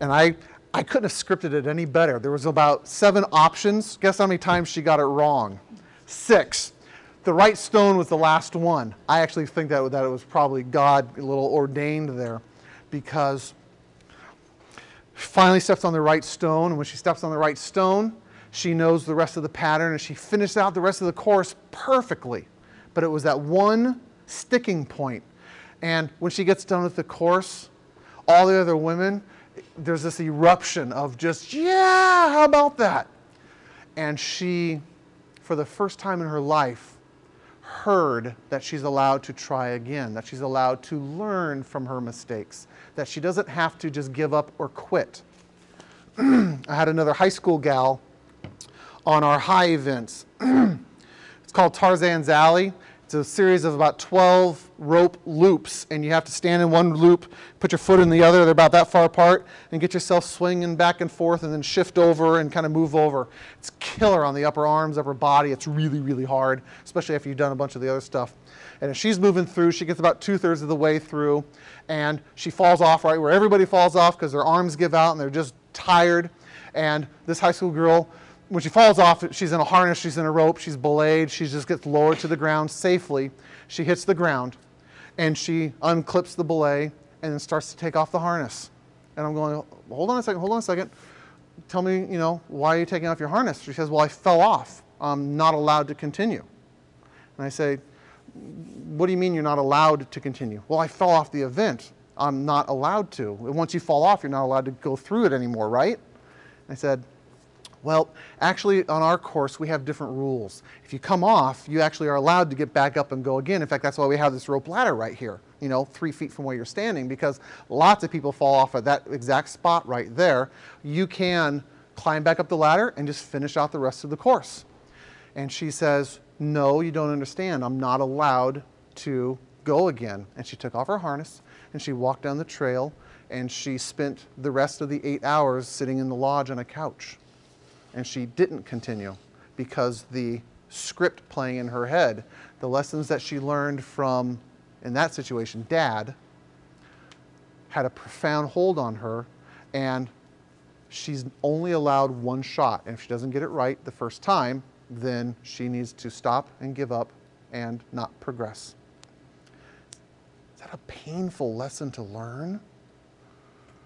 And I, I couldn't have scripted it any better. There was about seven options. Guess how many times she got it wrong? Six. The right stone was the last one. I actually think that, that it was probably God a little ordained there because she finally steps on the right stone. And when she steps on the right stone, she knows the rest of the pattern and she finished out the rest of the course perfectly. But it was that one sticking point. And when she gets done with the course, all the other women, there's this eruption of just, yeah, how about that? And she, for the first time in her life, heard that she's allowed to try again, that she's allowed to learn from her mistakes, that she doesn't have to just give up or quit. I had another high school gal on our high events. it's called Tarzan's Alley. It's a series of about 12 rope loops, and you have to stand in one loop, put your foot in the other, they're about that far apart, and get yourself swinging back and forth, and then shift over and kind of move over. It's killer on the upper arms, upper body. It's really, really hard, especially after you've done a bunch of the other stuff. And as she's moving through, she gets about two thirds of the way through, and she falls off right where everybody falls off because their arms give out and they're just tired. And this high school girl, when she falls off, she's in a harness, she's in a rope, she's belayed, she just gets lowered to the ground safely. She hits the ground and she unclips the belay and then starts to take off the harness. And I'm going, hold on a second, hold on a second. Tell me, you know, why are you taking off your harness? She says, well, I fell off. I'm not allowed to continue. And I say, what do you mean you're not allowed to continue? Well, I fell off the event. I'm not allowed to. Once you fall off, you're not allowed to go through it anymore, right? I said, well, actually, on our course, we have different rules. If you come off, you actually are allowed to get back up and go again. In fact, that's why we have this rope ladder right here, you know, three feet from where you're standing, because lots of people fall off at that exact spot right there. You can climb back up the ladder and just finish out the rest of the course. And she says, No, you don't understand. I'm not allowed to go again. And she took off her harness and she walked down the trail and she spent the rest of the eight hours sitting in the lodge on a couch and she didn't continue because the script playing in her head, the lessons that she learned from, in that situation, dad, had a profound hold on her, and she's only allowed one shot. And if she doesn't get it right the first time, then she needs to stop and give up and not progress. Is that a painful lesson to learn?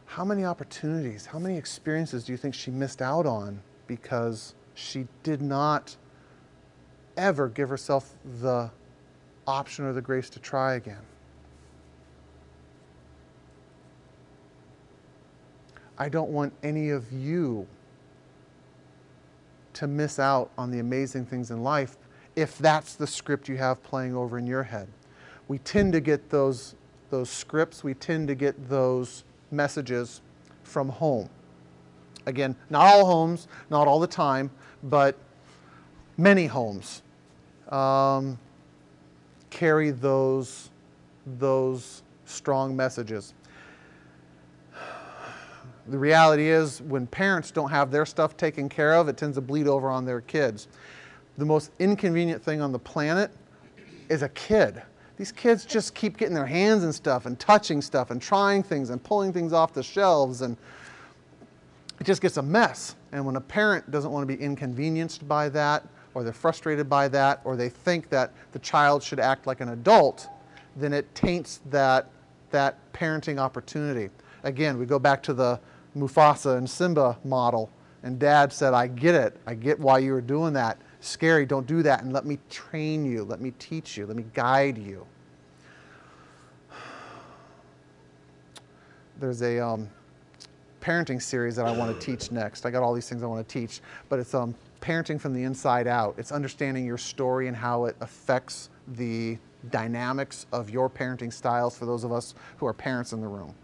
How many opportunities, how many experiences do you think she missed out on because she did not ever give herself the option or the grace to try again. I don't want any of you to miss out on the amazing things in life if that's the script you have playing over in your head. We tend to get those, those scripts, we tend to get those messages from home. Again, not all homes, not all the time, but many homes um, carry those, those strong messages. The reality is, when parents don't have their stuff taken care of, it tends to bleed over on their kids. The most inconvenient thing on the planet is a kid. These kids just keep getting their hands in stuff and touching stuff and trying things and pulling things off the shelves and it just gets a mess. And when a parent doesn't want to be inconvenienced by that, or they're frustrated by that, or they think that the child should act like an adult, then it taints that, that parenting opportunity. Again, we go back to the Mufasa and Simba model. And dad said, I get it. I get why you were doing that. Scary, don't do that. And let me train you. Let me teach you. Let me guide you. There's a, um, parenting series that I want to teach next. I got all these things I want to teach, but it's um, parenting from the inside out. It's understanding your story and how it affects the dynamics of your parenting styles for those of us who are parents in the room.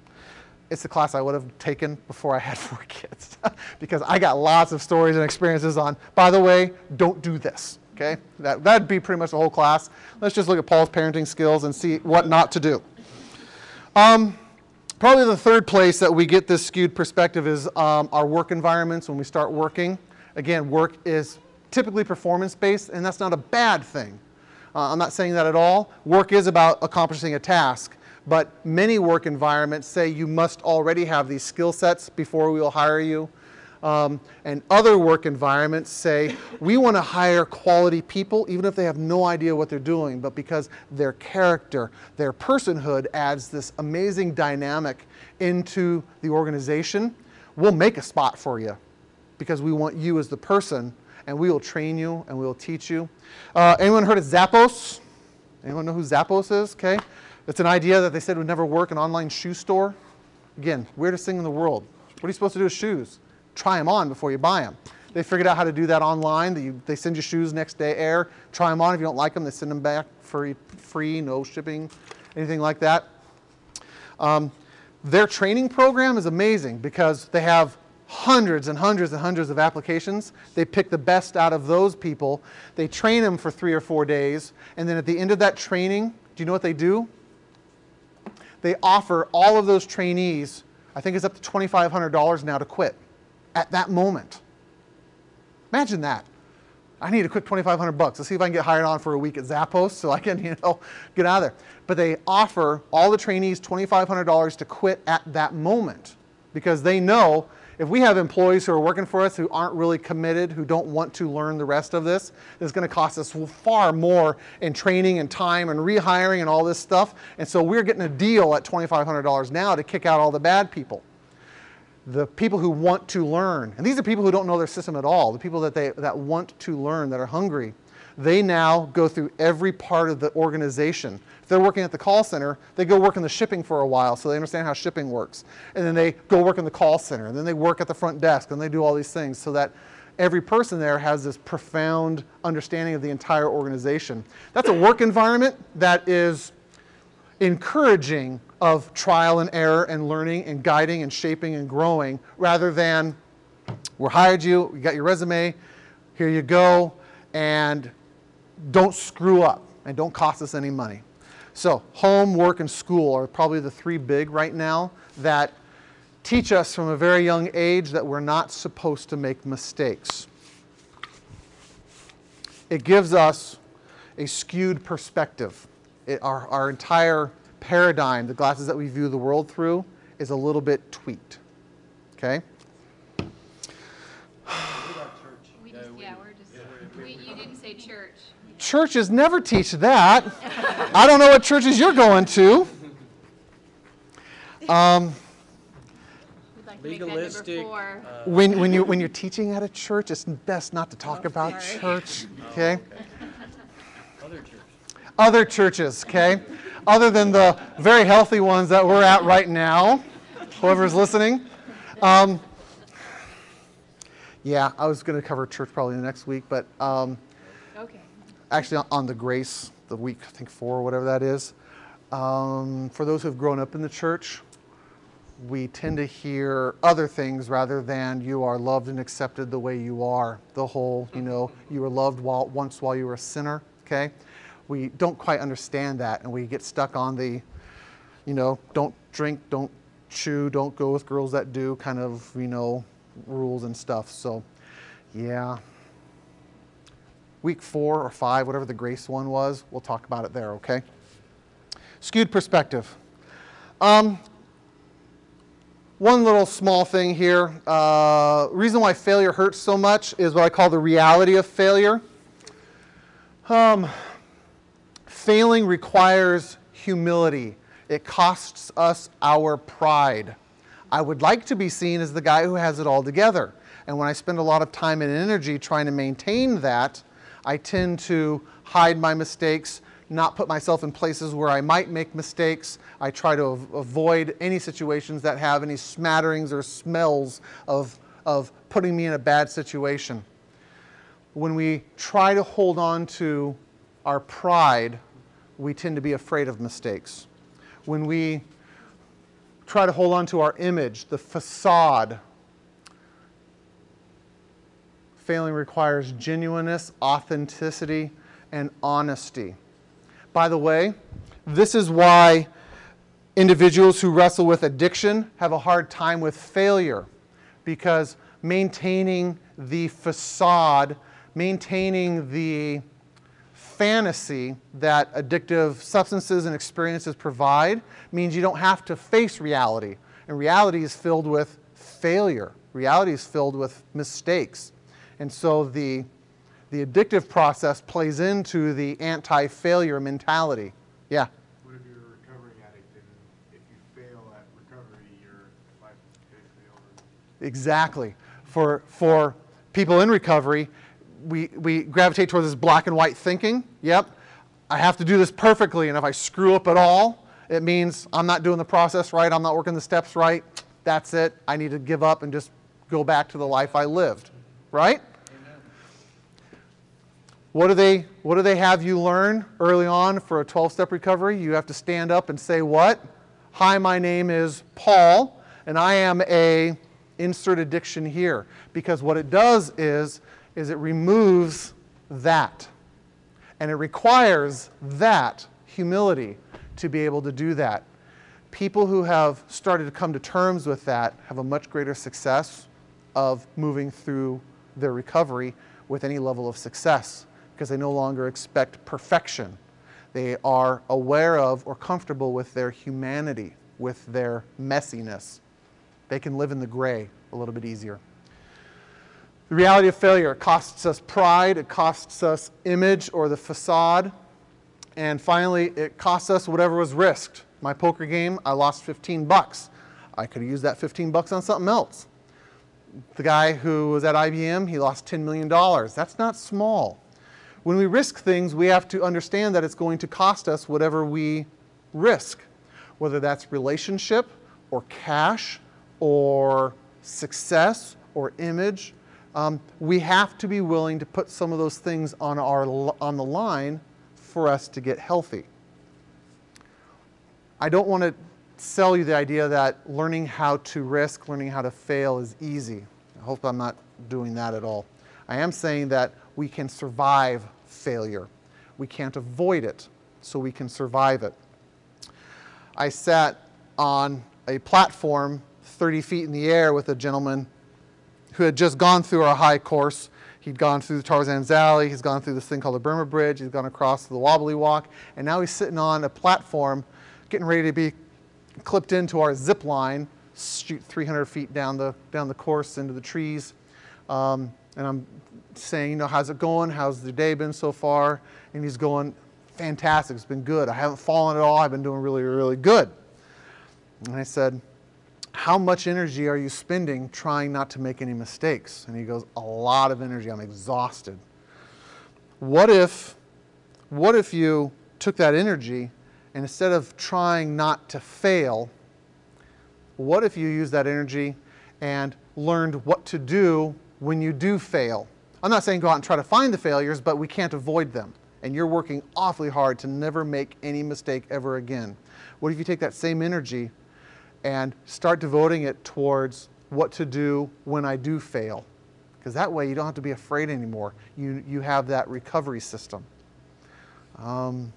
It's the class I would have taken before I had four kids because I got lots of stories and experiences on, by the way, don't do this. Okay? That, that'd be pretty much the whole class. Let's just look at Paul's parenting skills and see what not to do. Um, Probably the third place that we get this skewed perspective is um, our work environments when we start working. Again, work is typically performance based, and that's not a bad thing. Uh, I'm not saying that at all. Work is about accomplishing a task, but many work environments say you must already have these skill sets before we will hire you um, and other work environments say we want to hire quality people even if they have no idea what they're doing, but because their character, their personhood adds this amazing dynamic into the organization, we'll make a spot for you because we want you as the person and we will train you and we will teach you. Uh, anyone heard of Zappos? Anyone know who Zappos is? Okay. It's an idea that they said would never work, an online shoe store. Again, weirdest thing in the world. What are you supposed to do with shoes? Try them on before you buy them. They figured out how to do that online. They, they send you shoes next day air, try them on. If you don't like them, they send them back free, free no shipping, anything like that. Um, their training program is amazing because they have hundreds and hundreds and hundreds of applications. They pick the best out of those people. They train them for three or four days. And then at the end of that training, do you know what they do? They offer all of those trainees, I think it's up to $2,500 now to quit at that moment. Imagine that. I need to quit 2,500 bucks. Let's see if I can get hired on for a week at Zappos so I can, you know, get out of there. But they offer all the trainees $2,500 to quit at that moment because they know if we have employees who are working for us who aren't really committed, who don't want to learn the rest of this, it's going to cost us far more in training and time and rehiring and all this stuff. And so we're getting a deal at $2,500 now to kick out all the bad people the people who want to learn, and these are people who don't know their system at all, the people that, they, that want to learn, that are hungry, they now go through every part of the organization. If they're working at the call center, they go work in the shipping for a while so they understand how shipping works. And then they go work in the call center, and then they work at the front desk, and they do all these things so that every person there has this profound understanding of the entire organization. That's a work environment that is encouraging of trial and error and learning and guiding and shaping and growing rather than we hired you, you got your resume, here you go, and don't screw up and don't cost us any money. So, home, work, and school are probably the three big right now that teach us from a very young age that we're not supposed to make mistakes. It gives us a skewed perspective. It, our, our entire paradigm, the glasses that we view the world through, is a little bit tweaked. Okay? We just, yeah, we're just, we, you didn't say church. Churches never teach that. I don't know what churches you're going to. Um, like to make that number Legalistic, four. when, when, you, when you're teaching at a church, it's best not to talk about church. Okay? Other church. Other churches, okay? Other than the very healthy ones that we're at right now, whoever's listening. Um, yeah, I was going to cover church probably next week, but um, Okay. actually on- on the grace, the week, I think four, whatever that is. Um, for those who have grown up in the church, we tend to hear other things rather than you are loved and accepted the way you are. The whole, you know, you were loved while, once while you were a sinner, okay? We don't quite understand that and we get stuck on the, you know, don't drink, don't chew, don't go with girls that do kind of, you know, rules and stuff. So, yeah week four or five, whatever the grace one was, we'll talk about it there, okay? Skewed perspective. Um, one little small thing here. Uh, reason why failure hurts so much is what I call the reality of failure. Um, failing requires humility. It costs us our pride. I would like to be seen as the guy who has it all together. And when I spend a lot of time and energy trying to maintain that, I tend to hide my mistakes, not put myself in places where I might make mistakes. I try to av- avoid any situations that have any smatterings or smells of, of putting me in a bad situation. When we try to hold on to our pride, we tend to be afraid of mistakes. When we try to hold on to our image, the facade, Failing requires genuineness, authenticity, and honesty. By the way, this is why individuals who wrestle with addiction have a hard time with failure because maintaining the facade, maintaining the fantasy that addictive substances and experiences provide means you don't have to face reality. And reality is filled with failure, reality is filled with mistakes. And so the, the addictive process plays into the anti failure mentality. Yeah. What if you're a recovering addict and if you fail at recovery, your life is basically over? Exactly. For, for people in recovery, we, we gravitate towards this black and white thinking. Yep, I have to do this perfectly, and if I screw up at all, it means I'm not doing the process right, I'm not working the steps right. That's it. I need to give up and just go back to the life I lived. Right? What do they what do they have you learn early on for a 12-step recovery? You have to stand up and say what? Hi, my name is Paul, and I am a insert addiction here because what it does is is it removes that. And it requires that humility to be able to do that. People who have started to come to terms with that have a much greater success of moving through their recovery with any level of success because they no longer expect perfection. They are aware of or comfortable with their humanity with their messiness. They can live in the gray a little bit easier. The reality of failure costs us pride, it costs us image or the facade, and finally, it costs us whatever was risked. My poker game, I lost 15 bucks. I could have used that 15 bucks on something else. The guy who was at IBM, he lost $10 million. That's not small. When we risk things, we have to understand that it's going to cost us whatever we risk, whether that's relationship or cash or success or image, um, we have to be willing to put some of those things on, our, on the line for us to get healthy. I don't want to sell you the idea that learning how to risk, learning how to fail is easy. I hope I'm not doing that at all. I am saying that we can survive failure. We can't avoid it, so we can survive it. I sat on a platform 30 feet in the air with a gentleman who had just gone through our high course. He'd gone through the Tarzan's Alley, he's gone through this thing called the Burma Bridge, he's gone across the Wobbly Walk, and now he's sitting on a platform getting ready to be clipped into our zip line, shoot 300 feet down the, down the course into the trees. Um, and I'm saying, you know, how's it going? How's the day been so far? And he's going, fantastic, it's been good. I haven't fallen at all, I've been doing really, really good. And I said, how much energy are you spending trying not to make any mistakes? And he goes, a lot of energy. I'm exhausted. What if, what if you took that energy and instead of trying not to fail, what if you used that energy and learned what to do when you do fail? I'm not saying go out and try to find the failures, but we can't avoid them. And you're working awfully hard to never make any mistake ever again. What if you take that same energy and start devoting it towards what to do when I do fail. Because that way you don't have to be afraid anymore. You, you have that recovery system. Um,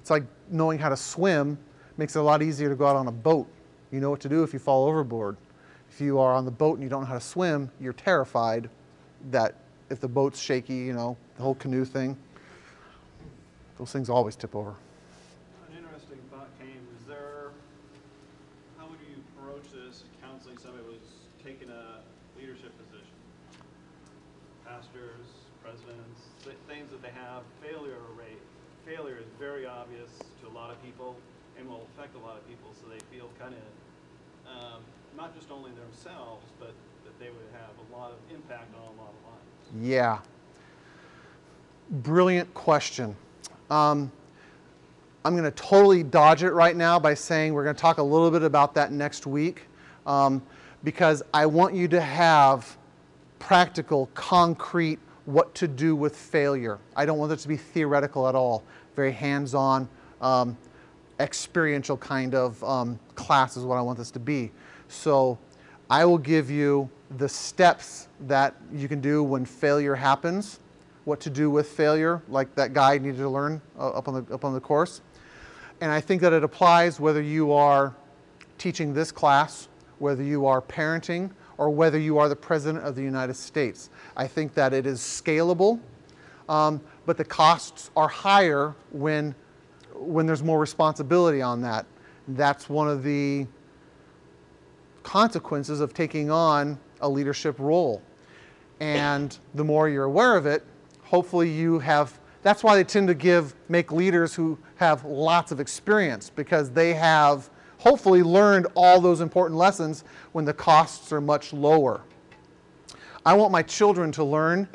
it's like knowing how to swim makes it a lot easier to go out on a boat. You know what to do if you fall overboard. If you are on the boat and you don't know how to swim, you're terrified that if the boat's shaky, you know, the whole canoe thing, those things always tip over. Very obvious to a lot of people and will affect a lot of people, so they feel kind of um, not just only themselves, but that they would have a lot of impact on a lot of lives. Yeah. Brilliant question. Um, I'm going to totally dodge it right now by saying we're going to talk a little bit about that next week um, because I want you to have practical, concrete what to do with failure. I don't want it to be theoretical at all. Very hands on, um, experiential kind of um, class is what I want this to be. So I will give you the steps that you can do when failure happens, what to do with failure, like that guy needed to learn uh, up, on the, up on the course. And I think that it applies whether you are teaching this class, whether you are parenting, or whether you are the President of the United States. I think that it is scalable, um, but the costs are higher when, when there's more responsibility on that. That's one of the consequences of taking on a leadership role. And the more you're aware of it, hopefully you have that's why they tend to give make leaders who have lots of experience because they have hopefully learned all those important lessons when the costs are much lower. I want my children to learn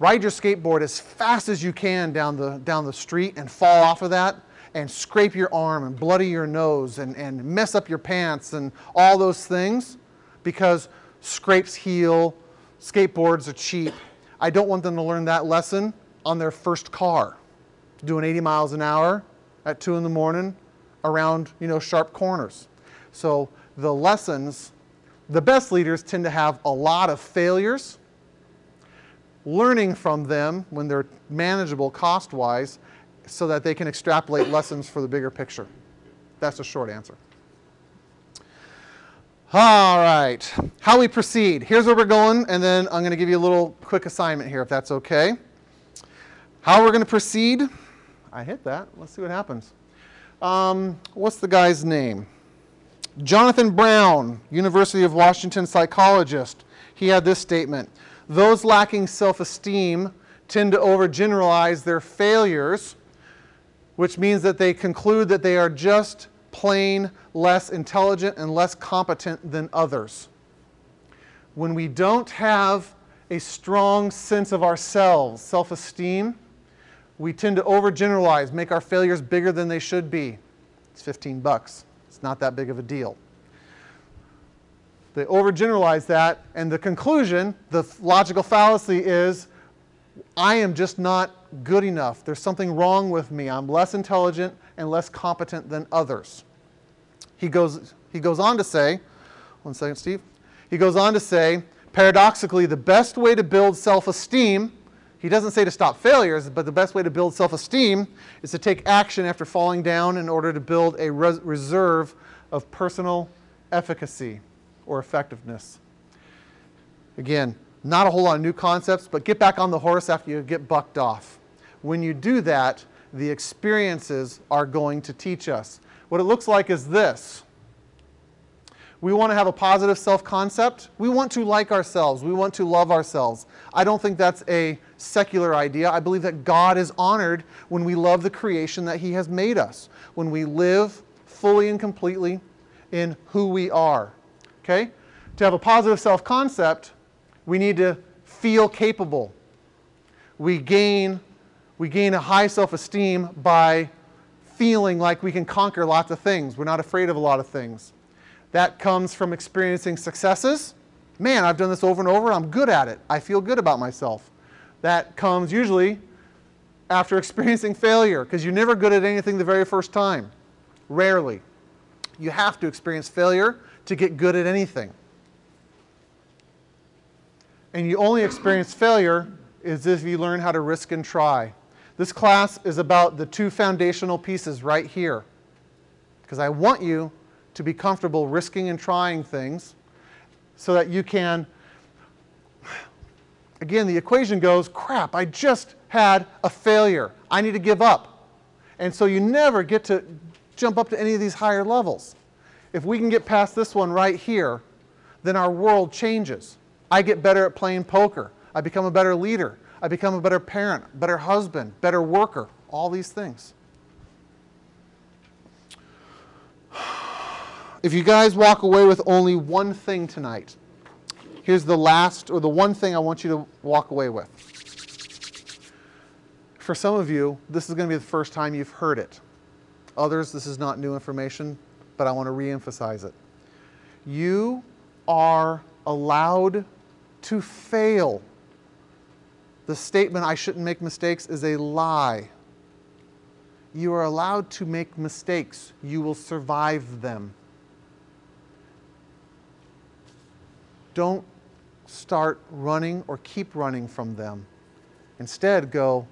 ride your skateboard as fast as you can down the, down the street and fall off of that and scrape your arm and bloody your nose and, and mess up your pants and all those things because scrapes heal, skateboards are cheap. I don't want them to learn that lesson on their first car, doing 80 miles an hour at 2 in the morning around you know sharp corners. So the lessons the best leaders tend to have a lot of failures, learning from them when they're manageable cost wise so that they can extrapolate lessons for the bigger picture. That's a short answer. All right, how we proceed. Here's where we're going, and then I'm going to give you a little quick assignment here, if that's okay. How we're going to proceed. I hit that. Let's see what happens. Um, what's the guy's name? Jonathan Brown, University of Washington psychologist. He had this statement Those lacking self esteem tend to overgeneralize their failures, which means that they conclude that they are just plain less intelligent and less competent than others. When we don't have a strong sense of ourselves, self esteem, we tend to overgeneralize, make our failures bigger than they should be. It's 15 bucks. It's not that big of a deal. They overgeneralize that, and the conclusion, the logical fallacy is I am just not good enough. There's something wrong with me. I'm less intelligent and less competent than others. He goes, he goes on to say, one second, Steve. He goes on to say, paradoxically, the best way to build self esteem, he doesn't say to stop failures, but the best way to build self esteem is to take action after falling down in order to build a res- reserve of personal efficacy or effectiveness. Again, not a whole lot of new concepts, but get back on the horse after you get bucked off. When you do that, the experiences are going to teach us. What it looks like is this. We want to have a positive self concept. We want to like ourselves. We want to love ourselves. I don't think that's a secular idea. I believe that God is honored when we love the creation that He has made us, when we live fully and completely in who we are. Okay? To have a positive self concept, we need to feel capable. We gain, we gain a high self esteem by feeling like we can conquer lots of things. We're not afraid of a lot of things. That comes from experiencing successes. Man, I've done this over and over. I'm good at it. I feel good about myself. That comes usually after experiencing failure because you're never good at anything the very first time. Rarely. You have to experience failure to get good at anything. And you only experience failure is if you learn how to risk and try. This class is about the two foundational pieces right here. Because I want you to be comfortable risking and trying things so that you can. Again, the equation goes crap, I just had a failure. I need to give up. And so you never get to jump up to any of these higher levels. If we can get past this one right here, then our world changes. I get better at playing poker. I become a better leader. I become a better parent, better husband, better worker, all these things. If you guys walk away with only one thing tonight, here's the last or the one thing I want you to walk away with. For some of you, this is going to be the first time you've heard it. Others, this is not new information, but I want to reemphasize it. You are allowed to fail. The statement, I shouldn't make mistakes, is a lie. You are allowed to make mistakes, you will survive them. Don't start running or keep running from them. Instead, go,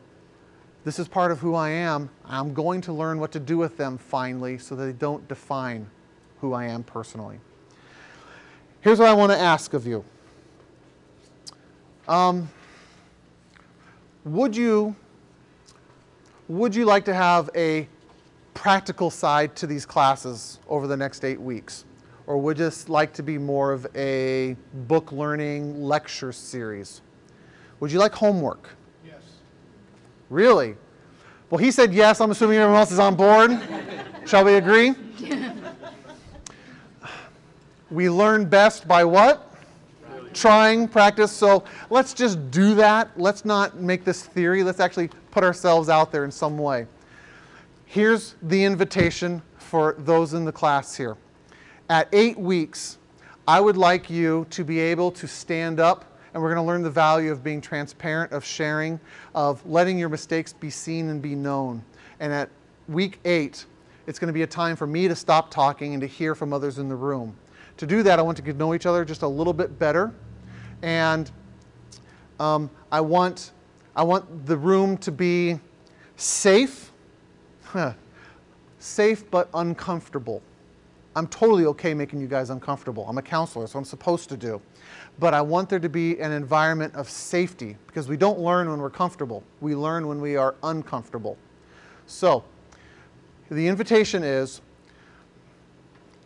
this is part of who I am. I'm going to learn what to do with them finally so that they don't define who I am personally. Here's what I want to ask of you. Um, would you would you like to have a practical side to these classes over the next eight weeks? Or would you just like to be more of a book learning lecture series? Would you like homework? Really? Well, he said yes. I'm assuming everyone else is on board. Shall we agree? we learn best by what? Trying, practice. So let's just do that. Let's not make this theory. Let's actually put ourselves out there in some way. Here's the invitation for those in the class here. At eight weeks, I would like you to be able to stand up, and we're going to learn the value of being transparent, of sharing, of letting your mistakes be seen and be known. And at week eight, it's going to be a time for me to stop talking and to hear from others in the room To do that, I want to get to know each other just a little bit better. And um, I, want, I want the room to be safe, safe but uncomfortable. I'm totally okay making you guys uncomfortable. I'm a counselor, so I'm supposed to do. But I want there to be an environment of safety because we don't learn when we're comfortable. We learn when we are uncomfortable. So, the invitation is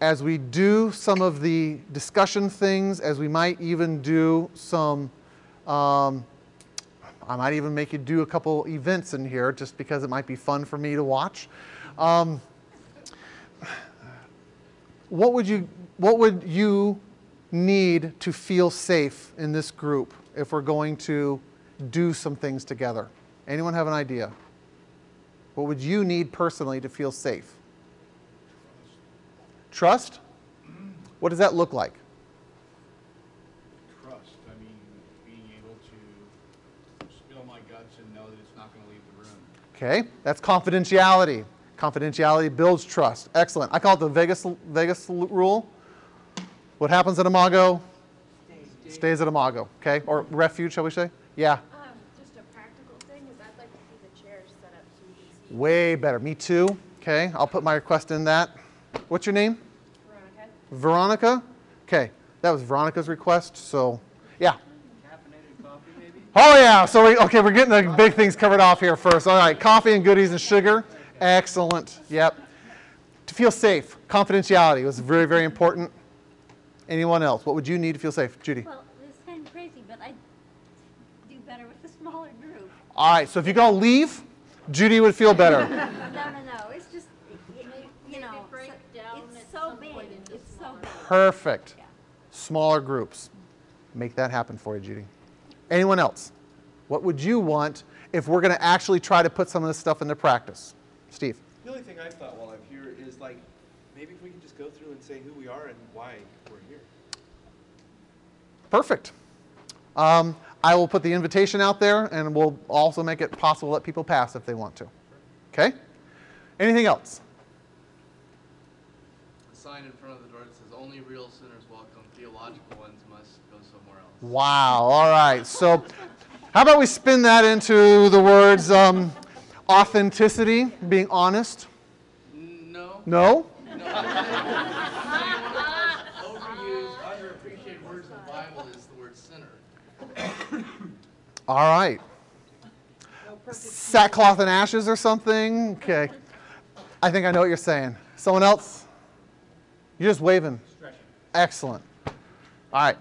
as we do some of the discussion things, as we might even do some, um, I might even make you do a couple events in here just because it might be fun for me to watch. Um, what would you what would you need to feel safe in this group if we're going to do some things together? Anyone have an idea? What would you need personally to feel safe? Trust? What does that look like? Trust, I mean, being able to spill my guts and know that it's not going to leave the room. Okay, that's confidentiality. Confidentiality builds trust. Excellent. I call it the Vegas, Vegas rule. What happens at Imago stays at Imago. Okay, or refuge, shall we say? Yeah, Um, just a practical thing is I'd like to see the chairs set up so we can see way better. Me too. Okay, I'll put my request in that. What's your name? Veronica. Veronica? Okay, that was Veronica's request, so yeah. Caffeinated coffee, maybe? Oh yeah, so we, okay, we're getting the big things covered off here first. All right, coffee and goodies and sugar. Excellent. Yep. To feel safe, confidentiality was very, very important. Anyone else? What would you need to feel safe? Judy. Well, this is kind of crazy, but I do better with a smaller group. All right, so if you're going to leave, Judy would feel better. No, no, no, it's just, y- y- you know, so- it's so big, it's so big. Perfect. Yeah. Smaller groups. Make that happen for you, Judy. Anyone else? What would you want if we're going to actually try to put some of this stuff into practice? Steve. The only thing I've thought while I'm here is like, maybe if we can just go through and say who we are and why we're here. Perfect. Um, I will put the invitation out there and we'll also make it possible that people pass if they want to. Okay? Anything else? A sign in front of the door that says only real sinners welcome, theological ones must go somewhere else. Wow. All right. So, how about we spin that into the words um, authenticity, being honest? N- No. No? Overused, underappreciated words in the Bible is the word sinner. All right. Sackcloth and ashes or something? Okay. I think I know what you're saying. Someone else? You're just waving. Excellent. All right.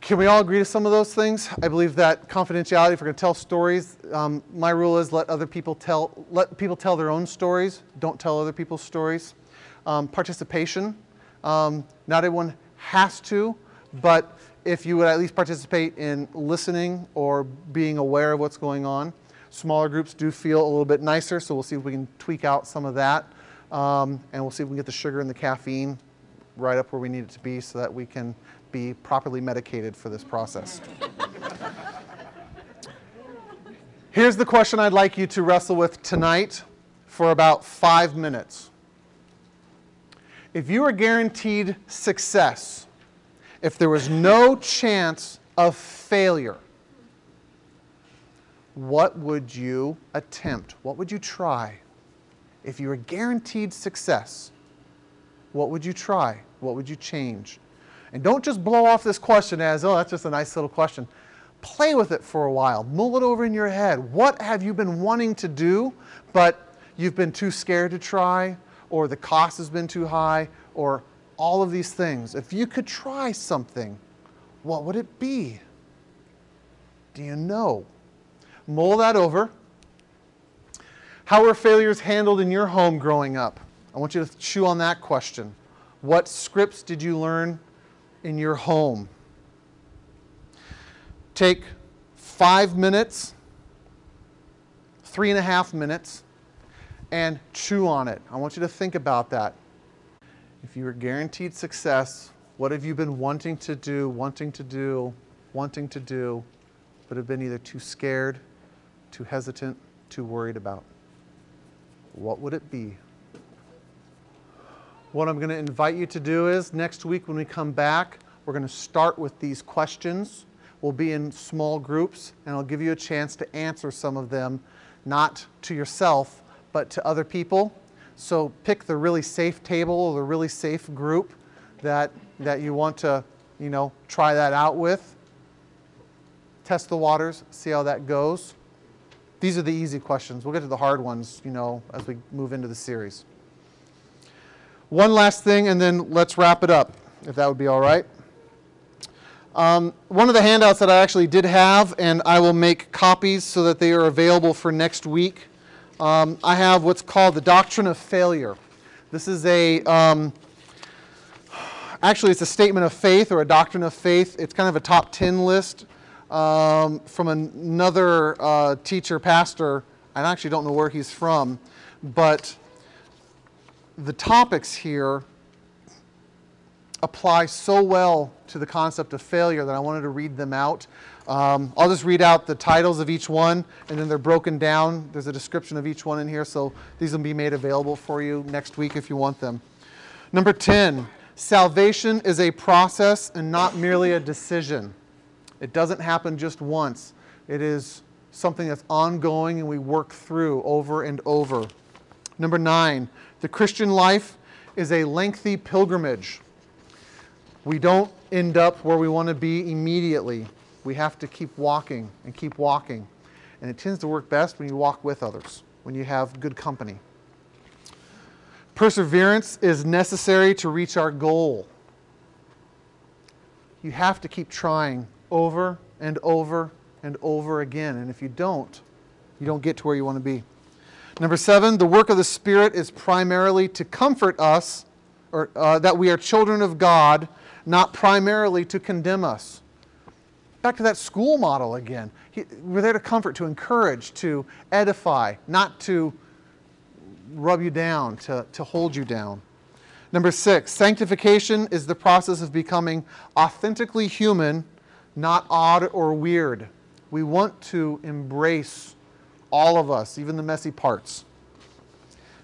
Can we all agree to some of those things? I believe that confidentiality, if we're going to tell stories, um, my rule is let other people tell, let people tell their own stories. Don't tell other people's stories. Um, participation. Um, not everyone has to, but if you would at least participate in listening or being aware of what's going on. Smaller groups do feel a little bit nicer, so we'll see if we can tweak out some of that. Um, and we'll see if we can get the sugar and the caffeine right up where we need it to be so that we can be properly medicated for this process. Here's the question I'd like you to wrestle with tonight for about five minutes. If you are guaranteed success, if there was no chance of failure, what would you attempt? What would you try? If you were guaranteed success, what would you try? What would you change? And don't just blow off this question as, oh, that's just a nice little question. Play with it for a while. Mull it over in your head. What have you been wanting to do, but you've been too scared to try, or the cost has been too high, or all of these things? If you could try something, what would it be? Do you know? Mull that over. How were failures handled in your home growing up? I want you to chew on that question. What scripts did you learn in your home? Take five minutes, three and a half minutes, and chew on it. I want you to think about that. If you were guaranteed success, what have you been wanting to do, wanting to do, wanting to do, but have been either too scared, too hesitant, too worried about? What would it be? What I'm going to invite you to do is next week when we come back, we're going to start with these questions. We'll be in small groups, and I'll give you a chance to answer some of them, not to yourself, but to other people. So pick the really safe table or the really safe group that, that you want to, you know, try that out with. Test the waters, see how that goes. These are the easy questions. We'll get to the hard ones, you know, as we move into the series. One last thing, and then let's wrap it up, if that would be all right. Um, one of the handouts that I actually did have, and I will make copies so that they are available for next week. Um, I have what's called the Doctrine of Failure. This is a, um, actually, it's a statement of faith or a doctrine of faith. It's kind of a top 10 list um, from another uh, teacher, pastor. I actually don't know where he's from, but the topics here apply so well to the concept of failure that I wanted to read them out. Um, I'll just read out the titles of each one, and then they're broken down. There's a description of each one in here, so these will be made available for you next week if you want them. Number 10, salvation is a process and not merely a decision. It doesn't happen just once, it is something that's ongoing and we work through over and over. Number 9, the Christian life is a lengthy pilgrimage. We don't end up where we want to be immediately. We have to keep walking and keep walking. And it tends to work best when you walk with others, when you have good company. Perseverance is necessary to reach our goal. You have to keep trying over and over and over again. And if you don't, you don't get to where you want to be. Number seven, the work of the Spirit is primarily to comfort us, or uh, that we are children of God not primarily to condemn us. Back to that school model again. He, we're there to comfort, to encourage, to edify, not to rub you down, to, to hold you down. Number six, sanctification is the process of becoming authentically human, not odd or weird. We want to embrace all of us, even the messy parts.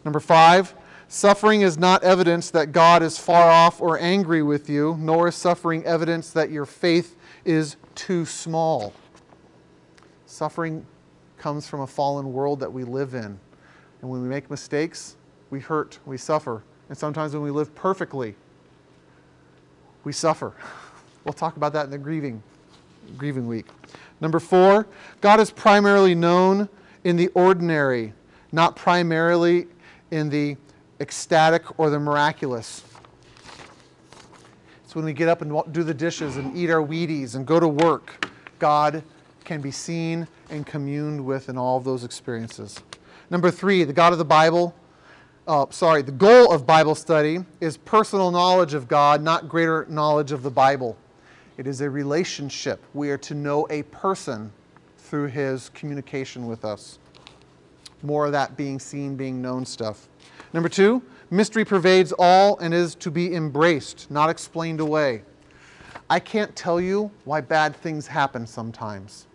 Number five, Suffering is not evidence that God is far off or angry with you, nor is suffering evidence that your faith is too small. Suffering comes from a fallen world that we live in. And when we make mistakes, we hurt, we suffer. And sometimes when we live perfectly, we suffer. We'll talk about that in the grieving, grieving week. Number four, God is primarily known in the ordinary, not primarily in the ecstatic or the miraculous. When we get up and do the dishes and eat our Wheaties and go to work. God can be seen and communed with in all of those experiences. Number three, the God of the Bible. Uh, sorry, the goal of Bible study is personal knowledge of God, not greater knowledge of the Bible. It is a relationship. We are to know a person through his communication with us. More of that being seen, being known stuff. Number two, mystery pervades all and is to be embraced, not explained away. I can't tell you why bad things happen sometimes.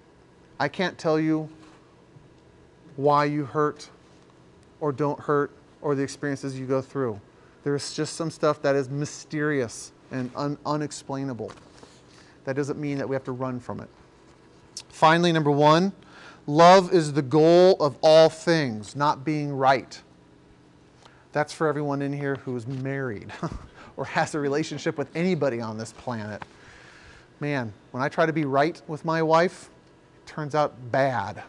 I can't tell you why you hurt or don't hurt or the experiences you go through. There's just some stuff that is mysterious and un- unexplainable. That doesn't mean that we have to run from it. Finally, number one, love is the goal of all things, not being right. That's for everyone in here who's married or has a relationship with anybody on this planet. Man, when I try to be right with my wife, it turns out bad.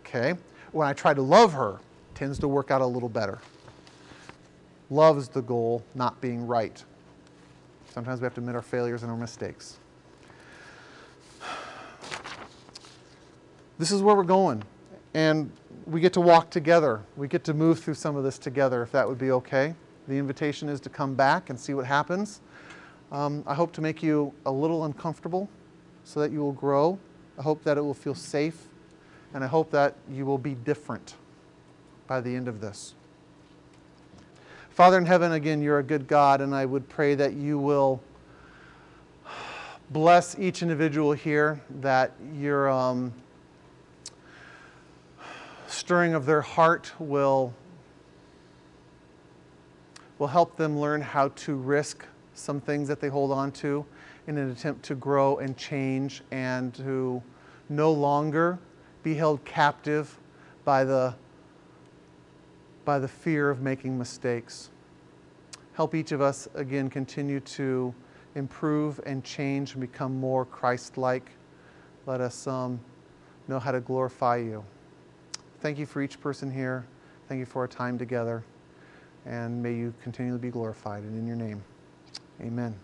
Okay? When I try to love her, it tends to work out a little better. Love is the goal, not being right. Sometimes we have to admit our failures and our mistakes. This is where we're going. And we get to walk together. We get to move through some of this together, if that would be okay. The invitation is to come back and see what happens. Um, I hope to make you a little uncomfortable so that you will grow. I hope that it will feel safe. And I hope that you will be different by the end of this. Father in heaven, again, you're a good God, and I would pray that you will bless each individual here, that you're. Um, stirring of their heart will will help them learn how to risk some things that they hold on to in an attempt to grow and change and to no longer be held captive by the, by the fear of making mistakes. Help each of us, again, continue to improve and change and become more Christ like. Let us um, know how to glorify you. Thank you for each person here. Thank you for our time together. And may you continually be glorified. And in your name, amen.